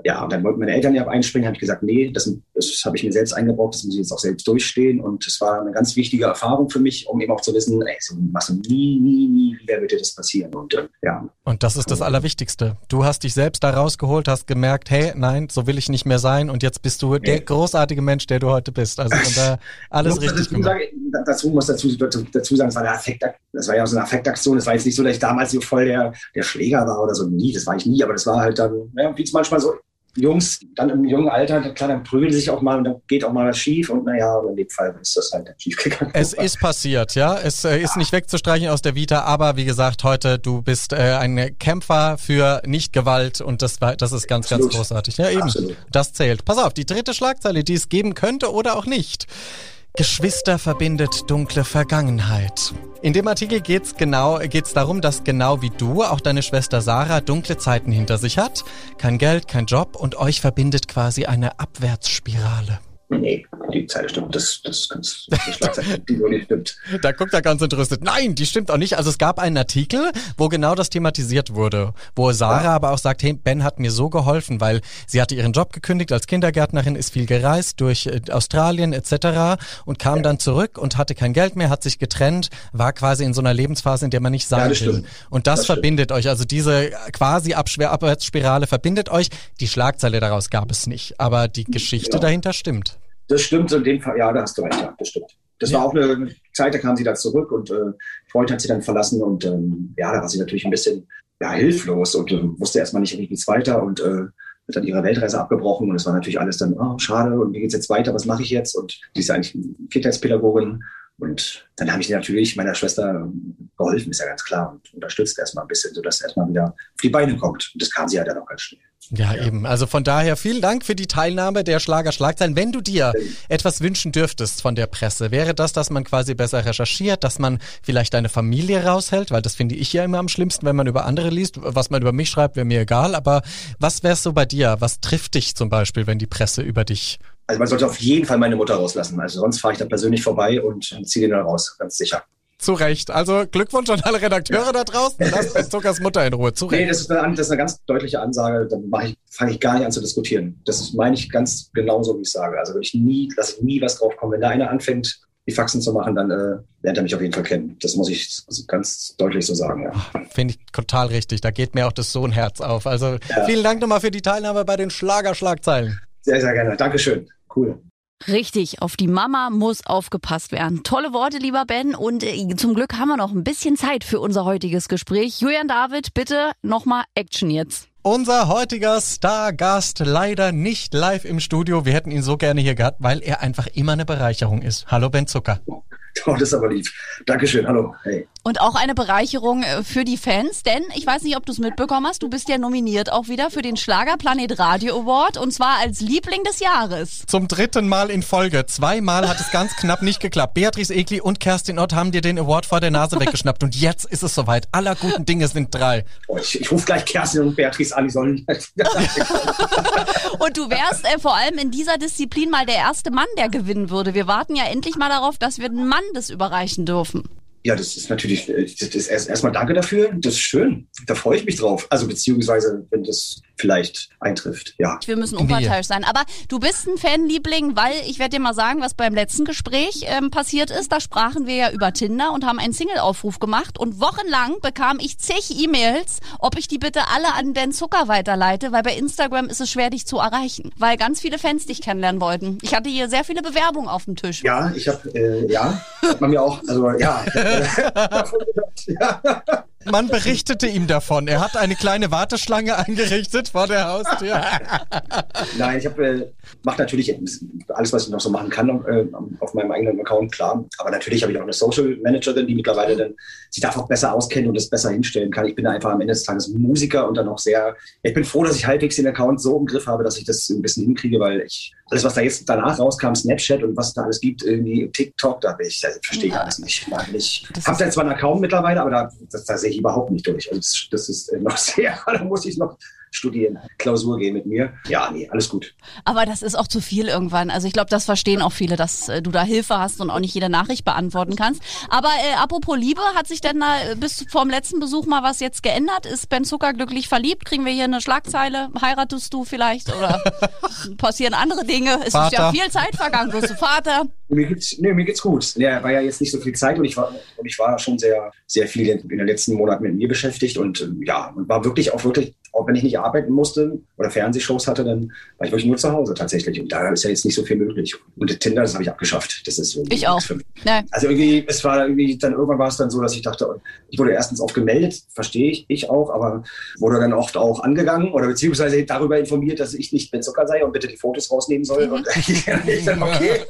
Ja, und dann wollten meine Eltern ja einspringen, habe ich gesagt, nee, das, das habe ich mir selbst eingebraucht, das muss ich jetzt auch selbst durchstehen. Und das war eine ganz wichtige Erfahrung für mich, um eben auch zu wissen, ey, so machst du nie, nie, nie wieder wird dir das passieren. Und äh, ja. Und das ist das Allerwichtigste. Du hast dich selbst da rausgeholt, hast gemerkt, hey, nein, so will ich nicht mehr sein. Und jetzt bist du der großartige Mensch, der du heute bist. Also von da alles [laughs] richtig dazu, sagen, dazu muss dazu, dazu sagen, es war eine Affekt, das war ja so eine Affektaktion. Es war jetzt nicht so, dass ich damals so voll der, der Schläger war oder so. Nie, das war ich nie. Aber das war halt dann, ja, wie es manchmal so Jungs dann im jungen Alter, klar, dann prügeln sich auch mal und dann geht auch mal was schief und naja, in dem Fall ist das halt schief gegangen. Es ist passiert, ja. Es äh, ist nicht wegzustreichen aus der Vita, aber wie gesagt, heute, du bist äh, ein Kämpfer für Nicht-Gewalt und das, war, das ist ganz, Absolut. ganz großartig. Ja, eben. Absolut. Das zählt. Pass auf, die dritte Schlagzeile, die es geben könnte oder auch nicht. Geschwister verbindet dunkle Vergangenheit. In dem Artikel geht's genau, geht's darum, dass genau wie du auch deine Schwester Sarah dunkle Zeiten hinter sich hat. Kein Geld, kein Job und euch verbindet quasi eine Abwärtsspirale. Nee, die Zeile stimmt. Das, das, das, die Schlagzeile, [laughs] die so nicht stimmt. Da guckt er ganz entrüstet. Nein, die stimmt auch nicht. Also es gab einen Artikel, wo genau das thematisiert wurde, wo Sarah ja. aber auch sagt, hey, Ben hat mir so geholfen, weil sie hatte ihren Job gekündigt als Kindergärtnerin, ist viel gereist durch äh, Australien etc. und kam ja. dann zurück und hatte kein Geld mehr, hat sich getrennt, war quasi in so einer Lebensphase, in der man nicht sein ja, will. Und das, das verbindet euch. Also diese quasi Abwärtsspirale verbindet euch. Die Schlagzeile daraus gab es nicht, aber die Geschichte dahinter stimmt. Das stimmt in dem Fall, ja, da hast du recht, ja, das stimmt. Das ja. war auch eine Zeit, da kam sie da zurück und äh, Freund hat sie dann verlassen und ähm, ja, da war sie natürlich ein bisschen ja, hilflos und äh, wusste erstmal nicht, wie es weiter und äh, hat dann ihre Weltreise abgebrochen und es war natürlich alles dann, oh, schade und wie geht's jetzt weiter, was mache ich jetzt? Und die ist eigentlich Kindheitspädagogin und dann habe ich natürlich meiner Schwester geholfen, ist ja ganz klar, und unterstützt erstmal ein bisschen, sodass sie erstmal wieder auf die Beine kommt. Und das kam sie ja dann auch ganz schnell. Ja, ja, eben. Also von daher vielen Dank für die Teilnahme der Schlager Schlagzeilen. Wenn du dir etwas wünschen dürftest von der Presse, wäre das, dass man quasi besser recherchiert, dass man vielleicht deine Familie raushält, weil das finde ich ja immer am schlimmsten, wenn man über andere liest. Was man über mich schreibt, wäre mir egal. Aber was wär's so bei dir? Was trifft dich zum Beispiel, wenn die Presse über dich also man sollte auf jeden Fall meine Mutter rauslassen. Also sonst fahre ich da persönlich vorbei und ziehe den dann raus, ganz sicher. Zu Recht. Also Glückwunsch an alle Redakteure da draußen. Lasst [laughs] Zuckers Mutter in Ruhe. Zu Recht. Nee, das ist, eine, das ist eine ganz deutliche Ansage. Da ich, fange ich gar nicht an zu diskutieren. Das ist, meine ich ganz genauso, wie ich sage. Also ich nie, lasse nie was drauf kommen. Wenn da einer anfängt, die Faxen zu machen, dann äh, lernt er mich auf jeden Fall kennen. Das muss ich ganz deutlich so sagen. Ja. Finde ich total richtig. Da geht mir auch das Sohnherz auf. Also ja. vielen Dank nochmal für die Teilnahme bei den Schlagerschlagzeilen. Sehr, sehr gerne. Dankeschön. Cool. Richtig, auf die Mama muss aufgepasst werden. Tolle Worte, lieber Ben. Und äh, zum Glück haben wir noch ein bisschen Zeit für unser heutiges Gespräch. Julian David, bitte nochmal Action jetzt. Unser heutiger Stargast leider nicht live im Studio. Wir hätten ihn so gerne hier gehabt, weil er einfach immer eine Bereicherung ist. Hallo Ben Zucker. Oh, das ist aber lieb. Dankeschön, hallo. Hey. Und auch eine Bereicherung äh, für die Fans, denn ich weiß nicht, ob du es mitbekommen hast, du bist ja nominiert auch wieder für den Schlagerplanet Radio Award und zwar als Liebling des Jahres. Zum dritten Mal in Folge. Zweimal hat es ganz knapp nicht geklappt. Beatrice Egli und Kerstin Ott haben dir den Award vor der Nase weggeschnappt und jetzt ist es soweit. Aller guten Dinge sind drei. Oh, ich, ich rufe gleich Kerstin und Beatrice an, die sollen. [laughs] und du wärst äh, vor allem in dieser Disziplin mal der erste Mann, der gewinnen würde. Wir warten ja endlich mal darauf, dass wir einen Mann Landes überreichen dürfen. Ja, das ist natürlich, äh, das ist erst, erstmal danke dafür. Das ist schön. Da freue ich mich drauf. Also beziehungsweise, wenn das vielleicht eintrifft, ja. Wir müssen unparteiisch sein. Aber du bist ein Fanliebling, weil ich werde dir mal sagen, was beim letzten Gespräch ähm, passiert ist. Da sprachen wir ja über Tinder und haben einen Single-Aufruf gemacht. Und wochenlang bekam ich zig E-Mails, ob ich die bitte alle an Ben Zucker weiterleite, weil bei Instagram ist es schwer, dich zu erreichen. Weil ganz viele Fans dich kennenlernen wollten. Ich hatte hier sehr viele Bewerbungen auf dem Tisch. Ja, ich habe, äh, ja, hat man mir auch, also ja. [laughs] [laughs] ja. Man berichtete ihm davon. Er hat eine kleine Warteschlange eingerichtet vor der Haustür. [laughs] Nein, ich habe äh, mache natürlich alles, was ich noch so machen kann äh, auf meinem eigenen Account, klar. Aber natürlich habe ich auch eine Social Managerin, die mittlerweile dann sich davon besser auskennt und es besser hinstellen kann. Ich bin einfach am Ende des Tages Musiker und dann auch sehr. Ich bin froh, dass ich halbwegs den Account so im Griff habe, dass ich das ein bisschen hinkriege, weil ich alles, was da jetzt danach rauskam, Snapchat und was da alles gibt, irgendwie TikTok, da bin ich, das verstehe ich alles nicht. Ich habe da zwar einen Account mittlerweile, aber da, das, da sehe ich überhaupt nicht durch. Also das, das ist noch [laughs] sehr, da muss ich noch studieren, Klausur gehen mit mir. Ja, nee, alles gut. Aber das ist auch zu viel irgendwann. Also ich glaube, das verstehen auch viele, dass äh, du da Hilfe hast und auch nicht jede Nachricht beantworten kannst. Aber äh, apropos Liebe, hat sich denn da äh, bis vor dem letzten Besuch mal was jetzt geändert? Ist Ben Zucker glücklich verliebt? Kriegen wir hier eine Schlagzeile? Heiratest du vielleicht? Oder [laughs] passieren andere Dinge? Es Vater. ist ja viel Zeit vergangen. Wirst du Vater? Mir geht's, nee, mir geht's gut. Ja, war ja jetzt nicht so viel Zeit und ich war, und ich war schon sehr, sehr viel in den letzten Monaten mit mir beschäftigt und ähm, ja, und war wirklich auch wirklich auch wenn ich nicht arbeiten musste oder Fernsehshows hatte, dann war ich wirklich nur zu Hause tatsächlich. Und da ist ja jetzt nicht so viel möglich. Und Tinder, das habe ich abgeschafft. Das ist ich auch. Nee. Also irgendwie, es war irgendwie, dann irgendwann war es dann so, dass ich dachte, ich wurde erstens oft gemeldet, verstehe ich, ich auch, aber wurde dann oft auch angegangen oder beziehungsweise darüber informiert, dass ich nicht Ben Zucker sei und bitte die Fotos rausnehmen soll. Mhm. Und [laughs] ich dann, okay.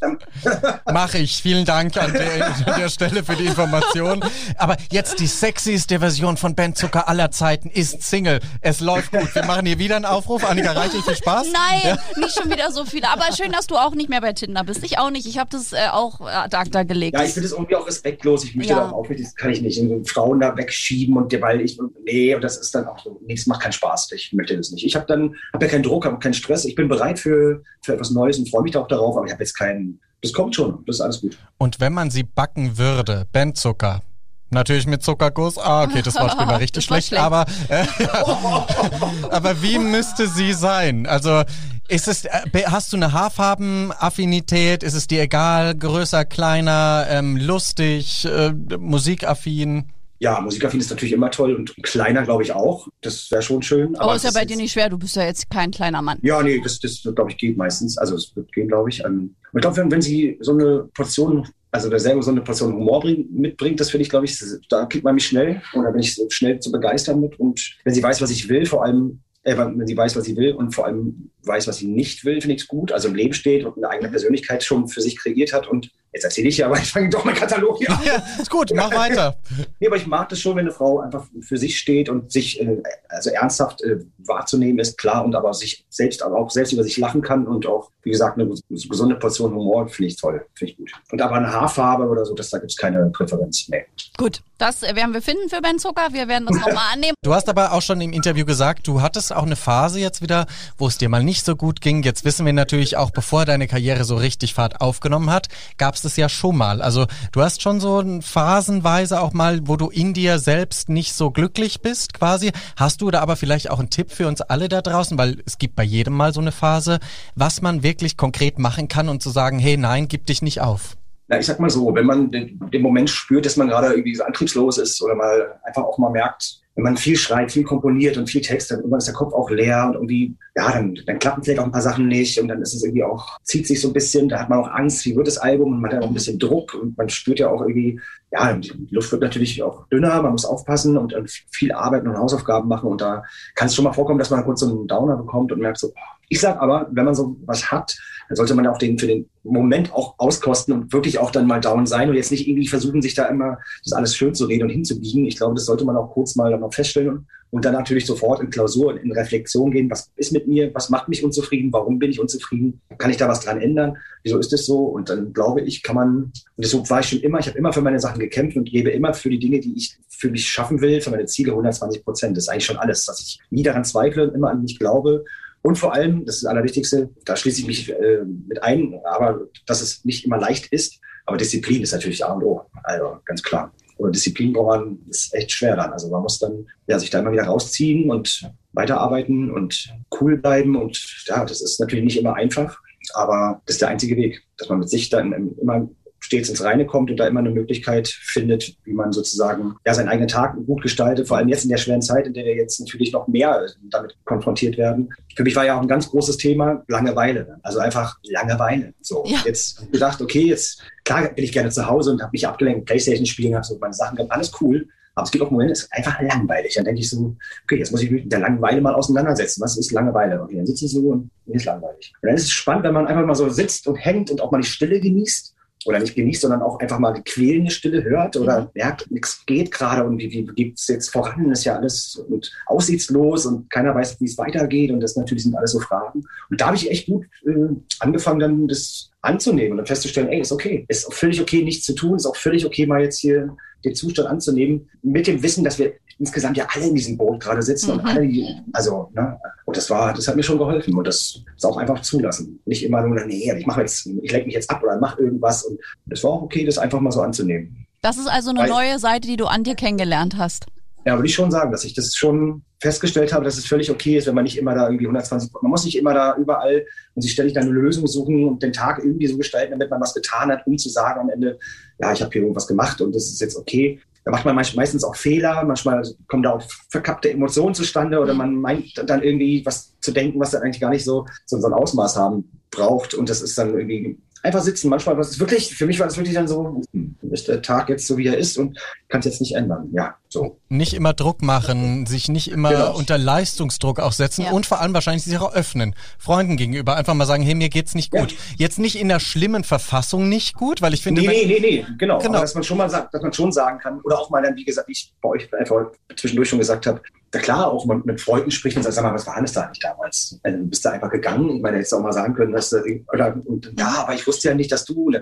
[laughs] Mache ich. Vielen Dank an der, an der Stelle für die Information. Aber jetzt die sexyste Version von Ben Zucker aller Zeiten ist Single. Es läuft läuft gut. Wir machen hier wieder einen Aufruf. Annika Reichel, viel Spaß. Nein, ja? nicht schon wieder so viele. Aber schön, dass du auch nicht mehr bei Tinder bist. Ich auch nicht. Ich habe das äh, auch ad acta gelegt. Ja, ich finde das irgendwie auch respektlos. Ich möchte ja. da auch aufrichtig, das kann ich nicht. Frauen da wegschieben und weil ich, nee, und das ist dann auch so, nee, das macht keinen Spaß. Ich möchte das nicht. Ich habe dann, habe ja keinen Druck, habe keinen Stress. Ich bin bereit für, für etwas Neues und freue mich da auch darauf, aber ich habe jetzt keinen, das kommt schon. Das ist alles gut. Und wenn man sie backen würde, Ben Zucker, Natürlich mit Zuckerguss. Ah, okay, das Wortspiel war [laughs] richtig schlecht, schlecht, aber äh, [laughs] aber wie müsste sie sein? Also ist es, äh, hast du eine Haarfarbenaffinität? Ist es dir egal, größer, kleiner, ähm, lustig, äh, musikaffin? Ja, musikaffin ist natürlich immer toll und kleiner, glaube ich, auch. Das wäre schon schön. Aber, aber ist ja bei dir nicht schwer, du bist ja jetzt kein kleiner Mann. Ja, nee, das, das glaube ich, geht meistens. Also es wird gehen, glaube ich. Ähm, ich glaube, wenn, wenn sie so eine Portion also wer selber so eine Portion Humor bring, mitbringt, das finde ich, glaube ich, da kriegt man mich schnell und da bin ich schnell zu begeistern mit. Und wenn sie weiß, was ich will, vor allem, äh, wenn sie weiß, was sie will und vor allem weiß, was sie nicht will, finde ich es gut. Also im Leben steht und eine eigene Persönlichkeit schon für sich kreiert hat und Jetzt erzähle ich ja, aber ich fange doch mal Katalog hier an. Ja, ist gut, mach weiter. [laughs] nee, aber ich mag das schon, wenn eine Frau einfach für sich steht und sich äh, also ernsthaft äh, wahrzunehmen ist, klar, und aber sich selbst, aber auch selbst über sich lachen kann und auch, wie gesagt, eine gesunde Portion Humor finde ich toll, finde ich gut. Und aber eine Haarfarbe oder so, das, da gibt es keine Präferenz. Nee. Gut, das werden wir finden für Ben Zucker. Wir werden das nochmal annehmen. Du hast aber auch schon im Interview gesagt, du hattest auch eine Phase jetzt wieder, wo es dir mal nicht so gut ging. Jetzt wissen wir natürlich auch, bevor deine Karriere so richtig Fahrt aufgenommen hat, gab es das ja schon mal. Also du hast schon so phasenweise auch mal, wo du in dir selbst nicht so glücklich bist quasi. Hast du da aber vielleicht auch einen Tipp für uns alle da draußen, weil es gibt bei jedem mal so eine Phase, was man wirklich konkret machen kann und zu sagen, hey, nein, gib dich nicht auf. Na, ich sag mal so, wenn man den, den Moment spürt, dass man gerade irgendwie so antriebslos ist oder mal einfach auch mal merkt, wenn man viel schreibt, viel komponiert und viel Text, dann irgendwann ist der Kopf auch leer und irgendwie, ja, dann, dann klappen vielleicht auch ein paar Sachen nicht und dann ist es irgendwie auch, zieht sich so ein bisschen, da hat man auch Angst, wie wird das Album und man hat auch ein bisschen Druck und man spürt ja auch irgendwie, ja, die Luft wird natürlich auch dünner, man muss aufpassen und, viel arbeiten und Hausaufgaben machen und da kann es schon mal vorkommen, dass man kurz so einen Downer bekommt und merkt so, ich sag aber, wenn man so was hat, dann sollte man auch den für den Moment auch auskosten und wirklich auch dann mal down sein und jetzt nicht irgendwie versuchen, sich da immer das alles schön zu reden und hinzubiegen. Ich glaube, das sollte man auch kurz mal dann noch feststellen und dann natürlich sofort in Klausur und in Reflexion gehen. Was ist mit mir? Was macht mich unzufrieden? Warum bin ich unzufrieden? Kann ich da was dran ändern? Wieso ist es so? Und dann glaube ich, kann man, und deshalb war ich schon immer, ich habe immer für meine Sachen gekämpft und gebe immer für die Dinge, die ich für mich schaffen will, für meine Ziele 120 Prozent. Das ist eigentlich schon alles, dass ich nie daran zweifle und immer an mich glaube und vor allem, das ist das Allerwichtigste, da schließe ich mich äh, mit ein, aber dass es nicht immer leicht ist. Aber Disziplin ist natürlich A und O. Also ganz klar. Oder Disziplin braucht man, ist echt schwer dann. Also man muss dann ja, sich da immer wieder rausziehen und weiterarbeiten und cool bleiben. Und ja, das ist natürlich nicht immer einfach, aber das ist der einzige Weg, dass man mit sich dann immer stets ins Reine kommt und da immer eine Möglichkeit findet, wie man sozusagen ja, seinen eigenen Tag gut gestaltet, vor allem jetzt in der schweren Zeit, in der wir jetzt natürlich noch mehr damit konfrontiert werden. Für mich war ja auch ein ganz großes Thema Langeweile. Also einfach Langeweile. So, ja. jetzt gedacht, okay, jetzt klar bin ich gerne zu Hause und habe mich abgelenkt, Playstation spielen, habe so meine Sachen gehabt, alles cool. Aber es gibt auch Momente, es ist einfach langweilig. Dann denke ich so, okay, jetzt muss ich mich mit der Langeweile mal auseinandersetzen. Was ist Langeweile? Okay, dann sitze ich so und mir ist langweilig. Und dann ist es spannend, wenn man einfach mal so sitzt und hängt und auch mal die Stille genießt oder nicht genießt, sondern auch einfach mal die quälende Stille hört oder mhm. merkt, nichts geht gerade und wie, wie geht es jetzt voran, ist ja alles und aussichtslos und keiner weiß, wie es weitergeht und das natürlich sind alles so Fragen. Und da habe ich echt gut äh, angefangen, dann das anzunehmen und festzustellen, ey, ist okay, ist auch völlig okay, nichts zu tun, ist auch völlig okay, mal jetzt hier den Zustand anzunehmen, mit dem Wissen, dass wir insgesamt ja alle in diesem Boot gerade sitzen mhm. und alle, die, also, ne, und das war, das hat mir schon geholfen und das ist auch einfach zulassen. Nicht immer nur, nee, ich mache jetzt, ich lenke mich jetzt ab oder mache irgendwas und es war auch okay, das einfach mal so anzunehmen. Das ist also eine Weil, neue Seite, die du an dir kennengelernt hast. Ja, würde ich schon sagen, dass ich das schon festgestellt habe, dass es völlig okay ist, wenn man nicht immer da irgendwie 120, man muss nicht immer da überall und sich ständig eine Lösung suchen und den Tag irgendwie so gestalten, damit man was getan hat, um zu sagen am Ende, ja, ich habe hier irgendwas gemacht und das ist jetzt okay. Da macht man meistens auch Fehler, manchmal kommen da auch verkappte Emotionen zustande oder man meint dann irgendwie was zu denken, was dann eigentlich gar nicht so, so ein Ausmaß haben braucht und das ist dann irgendwie einfach sitzen. Manchmal war es wirklich, für mich war es wirklich dann so, hm, ist der Tag jetzt so, wie er ist und kann es jetzt nicht ändern. Ja, so. Nicht immer Druck machen, sich nicht immer genau. unter Leistungsdruck auch setzen ja. und vor allem wahrscheinlich sich auch öffnen. Freunden gegenüber einfach mal sagen, hey, mir geht's nicht gut. Ja. Jetzt nicht in der schlimmen Verfassung nicht gut, weil ich finde. Nee, nee, nee, nee, genau. genau. Aber dass man schon mal sagt, dass man schon sagen kann, oder auch mal dann, wie gesagt, wie ich bei euch einfach zwischendurch schon gesagt habe, ja klar, auch mit Freunden spricht und sagt, sag mal, was war denn das da eigentlich damals? Also, du bist da einfach gegangen. Ich meine, hättest du auch mal sagen können, dass du, oder, und, ja, aber ich wusste ja nicht, dass du,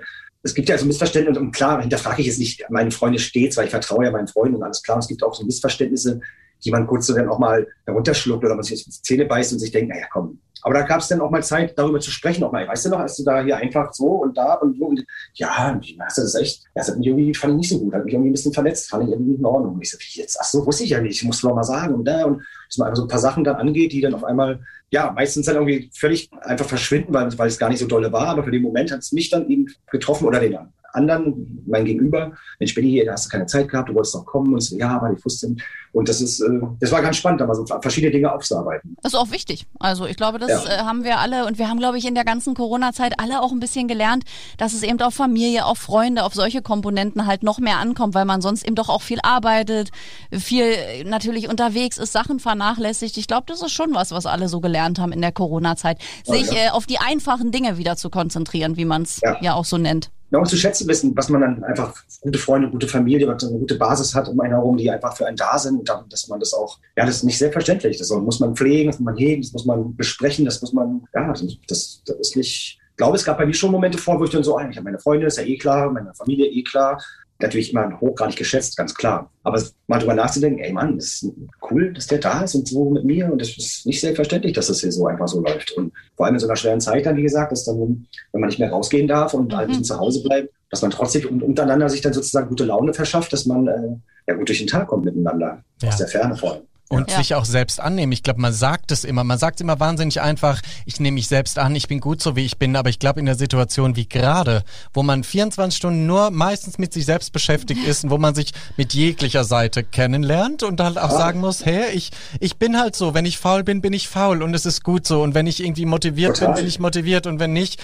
es gibt ja so Missverständnisse und klar, hinterfrage ich jetzt nicht, meine Freunde stets, weil ich vertraue ja meinen Freunden und alles klar. Und es gibt auch so Missverständnisse, die man kurz so dann auch mal herunterschluckt oder man sich die Zähne beißt und sich denkt, naja, komm. Aber da gab es dann auch mal Zeit, darüber zu sprechen. Auch mal, weißt du noch, als du da hier einfach so und da und so und ja, hast du das echt? Das hat mich irgendwie, fand ich nicht so gut, hat mich irgendwie ein bisschen verletzt, fand ich irgendwie in Ordnung. Und ich so, wie jetzt? Ach so, wusste ich ja nicht, ich muss doch mal sagen und da und dass man einfach so ein paar Sachen dann angeht, die dann auf einmal, ja, meistens dann irgendwie völlig einfach verschwinden, weil, weil es gar nicht so dolle war, aber für den Moment hat es mich dann eben getroffen oder den anderen, mein Gegenüber, Mensch, Benni, hier, da hast du keine Zeit gehabt, du wolltest noch kommen und so, ja, aber ich wusste. Und das ist, äh, das war ganz spannend, da mal so verschiedene Dinge aufzuarbeiten. Das ist auch wichtig. Also ich glaube, das ja. äh, haben wir alle und wir haben, glaube ich, in der ganzen Corona-Zeit alle auch ein bisschen gelernt, dass es eben auf Familie, auf Freunde, auf solche Komponenten halt noch mehr ankommt, weil man sonst eben doch auch viel arbeitet, viel äh, natürlich unterwegs ist, Sachen vernachlässigt. Ich glaube, das ist schon was, was alle so gelernt haben in der Corona-Zeit, sich ja. äh, auf die einfachen Dinge wieder zu konzentrieren, wie man es ja. ja auch so nennt ja, auch zu schätzen wissen, was man dann einfach gute Freunde, gute Familie, eine gute Basis hat um einen herum, die einfach für einen da sind und dann, dass man das auch, ja, das ist nicht selbstverständlich. Das muss man pflegen, das muss man hegen, das muss man besprechen, das muss man, ja, das, das ist nicht, ich glaube, es gab bei mir schon Momente vor, wo ich dann so, ich habe meine Freunde, ist ja eh klar, meine Familie eh klar, natürlich immer hochgradig geschätzt, ganz klar. Aber mal drüber nachzudenken, ey Mann, das ist cool, dass der da ist und so mit mir. Und das ist nicht selbstverständlich, dass das hier so einfach so läuft. Und vor allem in so einer schweren Zeit dann, wie gesagt, dass dann, wenn man nicht mehr rausgehen darf und mhm. halt zu Hause bleibt, dass man trotzdem untereinander sich dann sozusagen gute Laune verschafft, dass man äh, ja gut durch den Tag kommt miteinander. Ja. Aus der Ferne vor allem. Und ja. sich auch selbst annehmen. Ich glaube, man sagt es immer. Man sagt es immer wahnsinnig einfach, ich nehme mich selbst an, ich bin gut so, wie ich bin. Aber ich glaube, in der Situation wie gerade, wo man 24 Stunden nur meistens mit sich selbst beschäftigt ist und wo man sich mit jeglicher Seite kennenlernt und halt auch sagen muss, hey, ich, ich bin halt so. Wenn ich faul bin, bin ich faul und es ist gut so. Und wenn ich irgendwie motiviert Total. bin, bin ich motiviert. Und wenn nicht,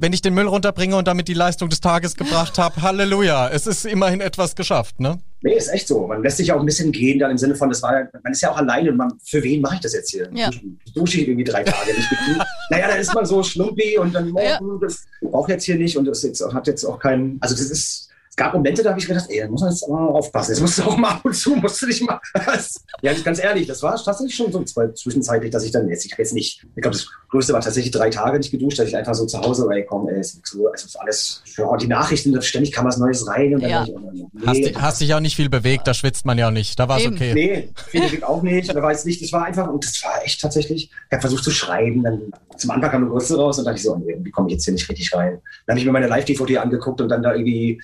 wenn ich den Müll runterbringe und damit die Leistung des Tages gebracht habe, Halleluja, es ist immerhin etwas geschafft, ne? Nee, ist echt so. Man lässt sich auch ein bisschen gehen, dann im Sinne von, das war, man ist ja auch alleine und man, für wen mache ich das jetzt hier? Ja. Dusche ich irgendwie drei Tage nicht mit [laughs] Naja, dann ist man so schlumpi und dann, ja. das braucht jetzt hier nicht und das jetzt, hat jetzt auch keinen, also das ist, gab Momente, da habe ich gedacht, ey, da muss man jetzt mal aufpassen. Jetzt musst du auch mal ab und zu, musst du dich mal. ja, ganz ehrlich, das war tatsächlich schon so zwischenzeitlich, dass ich dann jetzt, ich jetzt nicht, ich glaube, das Größte war tatsächlich drei Tage nicht geduscht, dass ich einfach so zu Hause, ey, komm, ey, ist so, also alles, ja, die Nachrichten, ständig kam was Neues rein. Und ja. dann, und nee, hast, hast dich auch nicht viel bewegt, da schwitzt man ja auch nicht, da war es okay. Nee, viel bewegt auch nicht, da war es nicht, das war einfach, und das war echt tatsächlich, ich habe versucht zu schreiben, dann zum Anfang kam eine Größe raus und dachte ich so, nee, wie komme ich jetzt hier nicht richtig rein? Dann habe ich mir meine Live-DVD angeguckt und dann da irgendwie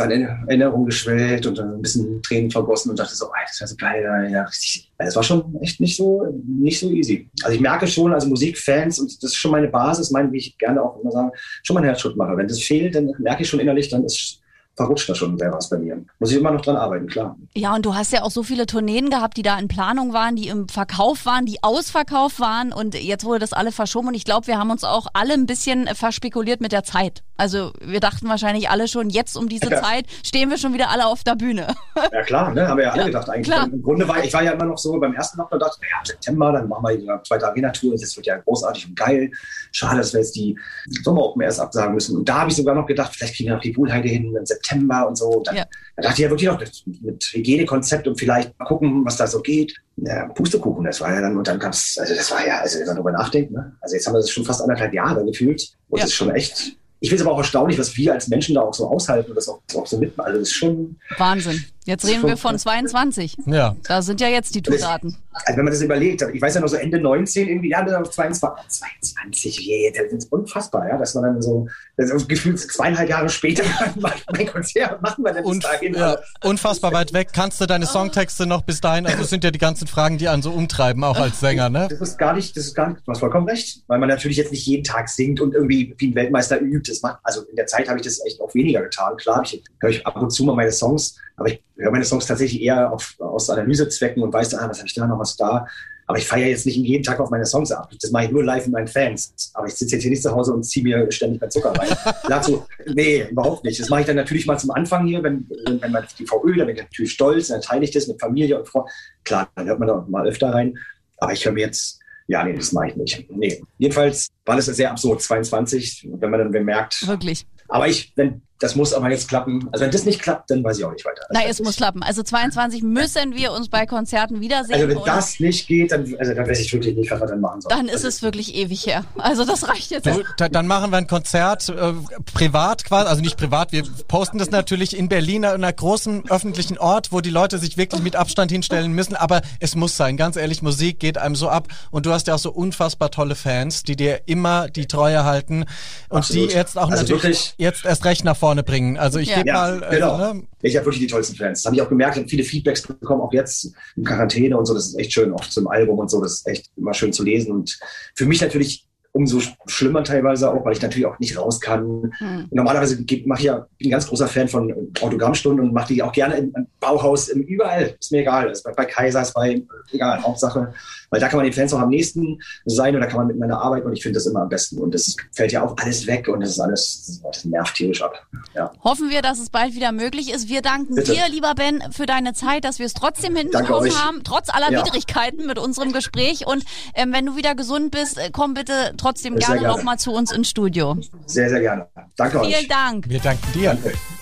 dann in Erinnerung geschwellt und dann ein bisschen Tränen vergossen und dachte so, ey, das wäre so geil, ja, richtig. Es war schon echt nicht so, nicht so easy. Also ich merke schon, also Musikfans, und das ist schon meine Basis, meine, wie ich gerne auch immer sage, schon mein Herzschritt mache. Wenn das fehlt, dann merke ich schon innerlich, dann ist verrutscht da schon sehr was bei mir. Muss ich immer noch dran arbeiten, klar. Ja, und du hast ja auch so viele Tourneen gehabt, die da in Planung waren, die im Verkauf waren, die ausverkauft waren und jetzt wurde das alle verschoben und ich glaube, wir haben uns auch alle ein bisschen verspekuliert mit der Zeit. Also wir dachten wahrscheinlich alle schon, jetzt um diese ja. Zeit stehen wir schon wieder alle auf der Bühne. [laughs] Ja klar, ne? haben wir ja alle ja, gedacht eigentlich. Klar. Im Grunde war ich war ja immer noch so beim ersten Lockdown, dachte ja, September, dann machen wir die zweite Arena-Tour, das wird ja großartig und geil. Schade, dass wir jetzt die Sommer-Open erst absagen müssen. Und da habe ich sogar noch gedacht, vielleicht kriegen wir noch die Poolheide hin im September und so. Und dann, ja. dann dachte ich ja wirklich noch mit Hygienekonzept und vielleicht mal gucken, was da so geht. Ja, Pustekuchen, das war ja dann, und dann gab es, also das war ja, also wenn man darüber nachdenkt, ne? also jetzt haben wir das schon fast anderthalb Jahre gefühlt und ja. das ist schon echt ich finde es aber auch erstaunlich, was wir als Menschen da auch so aushalten und das auch, auch so mitmachen. Also das ist schon. Wahnsinn. Jetzt reden wir von [laughs] 22. Ja. Da sind ja jetzt die Tourdaten. Also wenn man das überlegt, ich weiß ja noch so Ende 19 irgendwie, ja, dann auf 22, 22, yeah, das ist unfassbar, ja, dass man dann so, das gefühlt zweieinhalb Jahre später [laughs] mein Konzert machen wir dann Und, dahin. Ja, unfassbar weit weg. Kannst du deine Songtexte noch bis dahin, also das sind ja die ganzen Fragen, die einen so umtreiben, auch als Sänger, ne? Das ist gar nicht, das ist gar nicht, du hast vollkommen recht, weil man natürlich jetzt nicht jeden Tag singt und irgendwie wie ein Weltmeister übt. Das macht, also in der Zeit habe ich das echt auch weniger getan. Klar, ich höre ich ab und zu mal meine Songs, aber ich höre meine Songs tatsächlich eher auf, aus Analysezwecken und weiß, ah, was habe ich da noch, was da. Aber ich feiere jetzt nicht jeden Tag auf meine Songs ab. Das mache ich nur live mit meinen Fans. Aber ich sitze jetzt hier nicht zu Hause und ziehe mir ständig mein Zucker rein. [laughs] Dazu, nee, überhaupt nicht. Das mache ich dann natürlich mal zum Anfang hier, wenn, wenn man die VÖ, dann bin ich natürlich stolz, dann teile ich das mit Familie und Freunden. Klar, dann hört man da mal öfter rein. Aber ich höre mir jetzt, ja, nee, das mache ich nicht. Nee. Jedenfalls war das sehr absurd, 22, wenn man dann bemerkt. Wirklich. Aber ich, wenn das muss aber jetzt klappen. Also wenn das nicht klappt, dann weiß ich auch nicht weiter. Nein, es muss klappen. Also 22 müssen wir uns bei Konzerten wiedersehen. Also wenn das nicht geht, dann, also dann weiß ich wirklich nicht, was wir dann machen sollen. Dann ist also es wirklich ewig her. Also das reicht jetzt. Du, dann machen wir ein Konzert äh, privat quasi, also nicht privat. Wir posten das natürlich in Berlin an einer großen öffentlichen Ort, wo die Leute sich wirklich mit Abstand hinstellen müssen. Aber es muss sein. Ganz ehrlich, Musik geht einem so ab. Und du hast ja auch so unfassbar tolle Fans, die dir immer die Treue halten und Absolut. die jetzt auch also natürlich jetzt erst recht nach vorne vorne bringen. Also ich ja. gebe ja, mal. Genau. Also, ne? Ich habe wirklich die tollsten Fans. Das habe ich auch gemerkt. Habe viele Feedbacks bekommen, auch jetzt in Quarantäne und so. Das ist echt schön, auch zum Album und so. Das ist echt immer schön zu lesen. Und für mich natürlich umso schlimmer teilweise auch, weil ich natürlich auch nicht raus kann. Mhm. Normalerweise mache ich ja, bin ein ganz großer Fan von Autogrammstunden und mache die auch gerne im Bauhaus, im überall. Ist mir egal. Ist bei, bei Kaisers, bei egal, Hauptsache weil da kann man den Fans auch am nächsten sein und da kann man miteinander arbeiten und ich finde das immer am besten. Und das fällt ja auch alles weg und das ist alles, das nervt tierisch ab. Ja. Hoffen wir, dass es bald wieder möglich ist. Wir danken Bitte. dir, lieber Ben, für deine Zeit, dass wir es trotzdem hinbekommen haben, trotz aller ja. Widrigkeiten mit unserem Gespräch. Und ähm, wenn du wieder gesund bist, äh, komm bitte trotzdem gerne, gerne. nochmal zu uns ins Studio. Sehr, sehr gerne. Danke Vielen euch. Vielen Dank. Wir danken dir. Danke.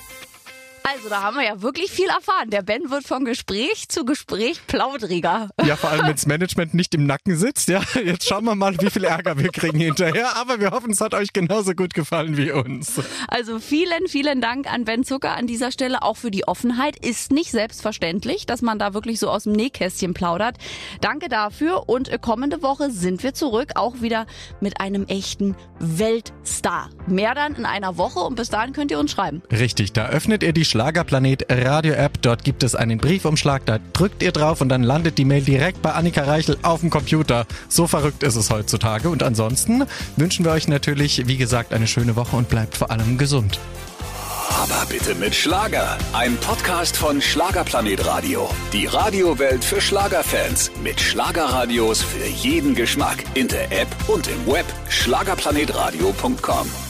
Also, da haben wir ja wirklich viel erfahren. Der Ben wird von Gespräch zu Gespräch plaudriger. Ja, vor allem, wenn das Management nicht im Nacken sitzt. Ja, jetzt schauen wir mal, wie viel Ärger wir kriegen hinterher. Aber wir hoffen, es hat euch genauso gut gefallen wie uns. Also, vielen, vielen Dank an Ben Zucker an dieser Stelle auch für die Offenheit. Ist nicht selbstverständlich, dass man da wirklich so aus dem Nähkästchen plaudert. Danke dafür. Und kommende Woche sind wir zurück, auch wieder mit einem echten Weltstar. Mehr dann in einer Woche und bis dahin könnt ihr uns schreiben. Richtig, da öffnet ihr die Sch Schlagerplanet Radio App. Dort gibt es einen Briefumschlag, da drückt ihr drauf und dann landet die Mail direkt bei Annika Reichel auf dem Computer. So verrückt ist es heutzutage. Und ansonsten wünschen wir euch natürlich, wie gesagt, eine schöne Woche und bleibt vor allem gesund. Aber bitte mit Schlager. Ein Podcast von Schlagerplanet Radio. Die Radiowelt für Schlagerfans. Mit Schlagerradios für jeden Geschmack. In der App und im Web. Schlagerplanetradio.com.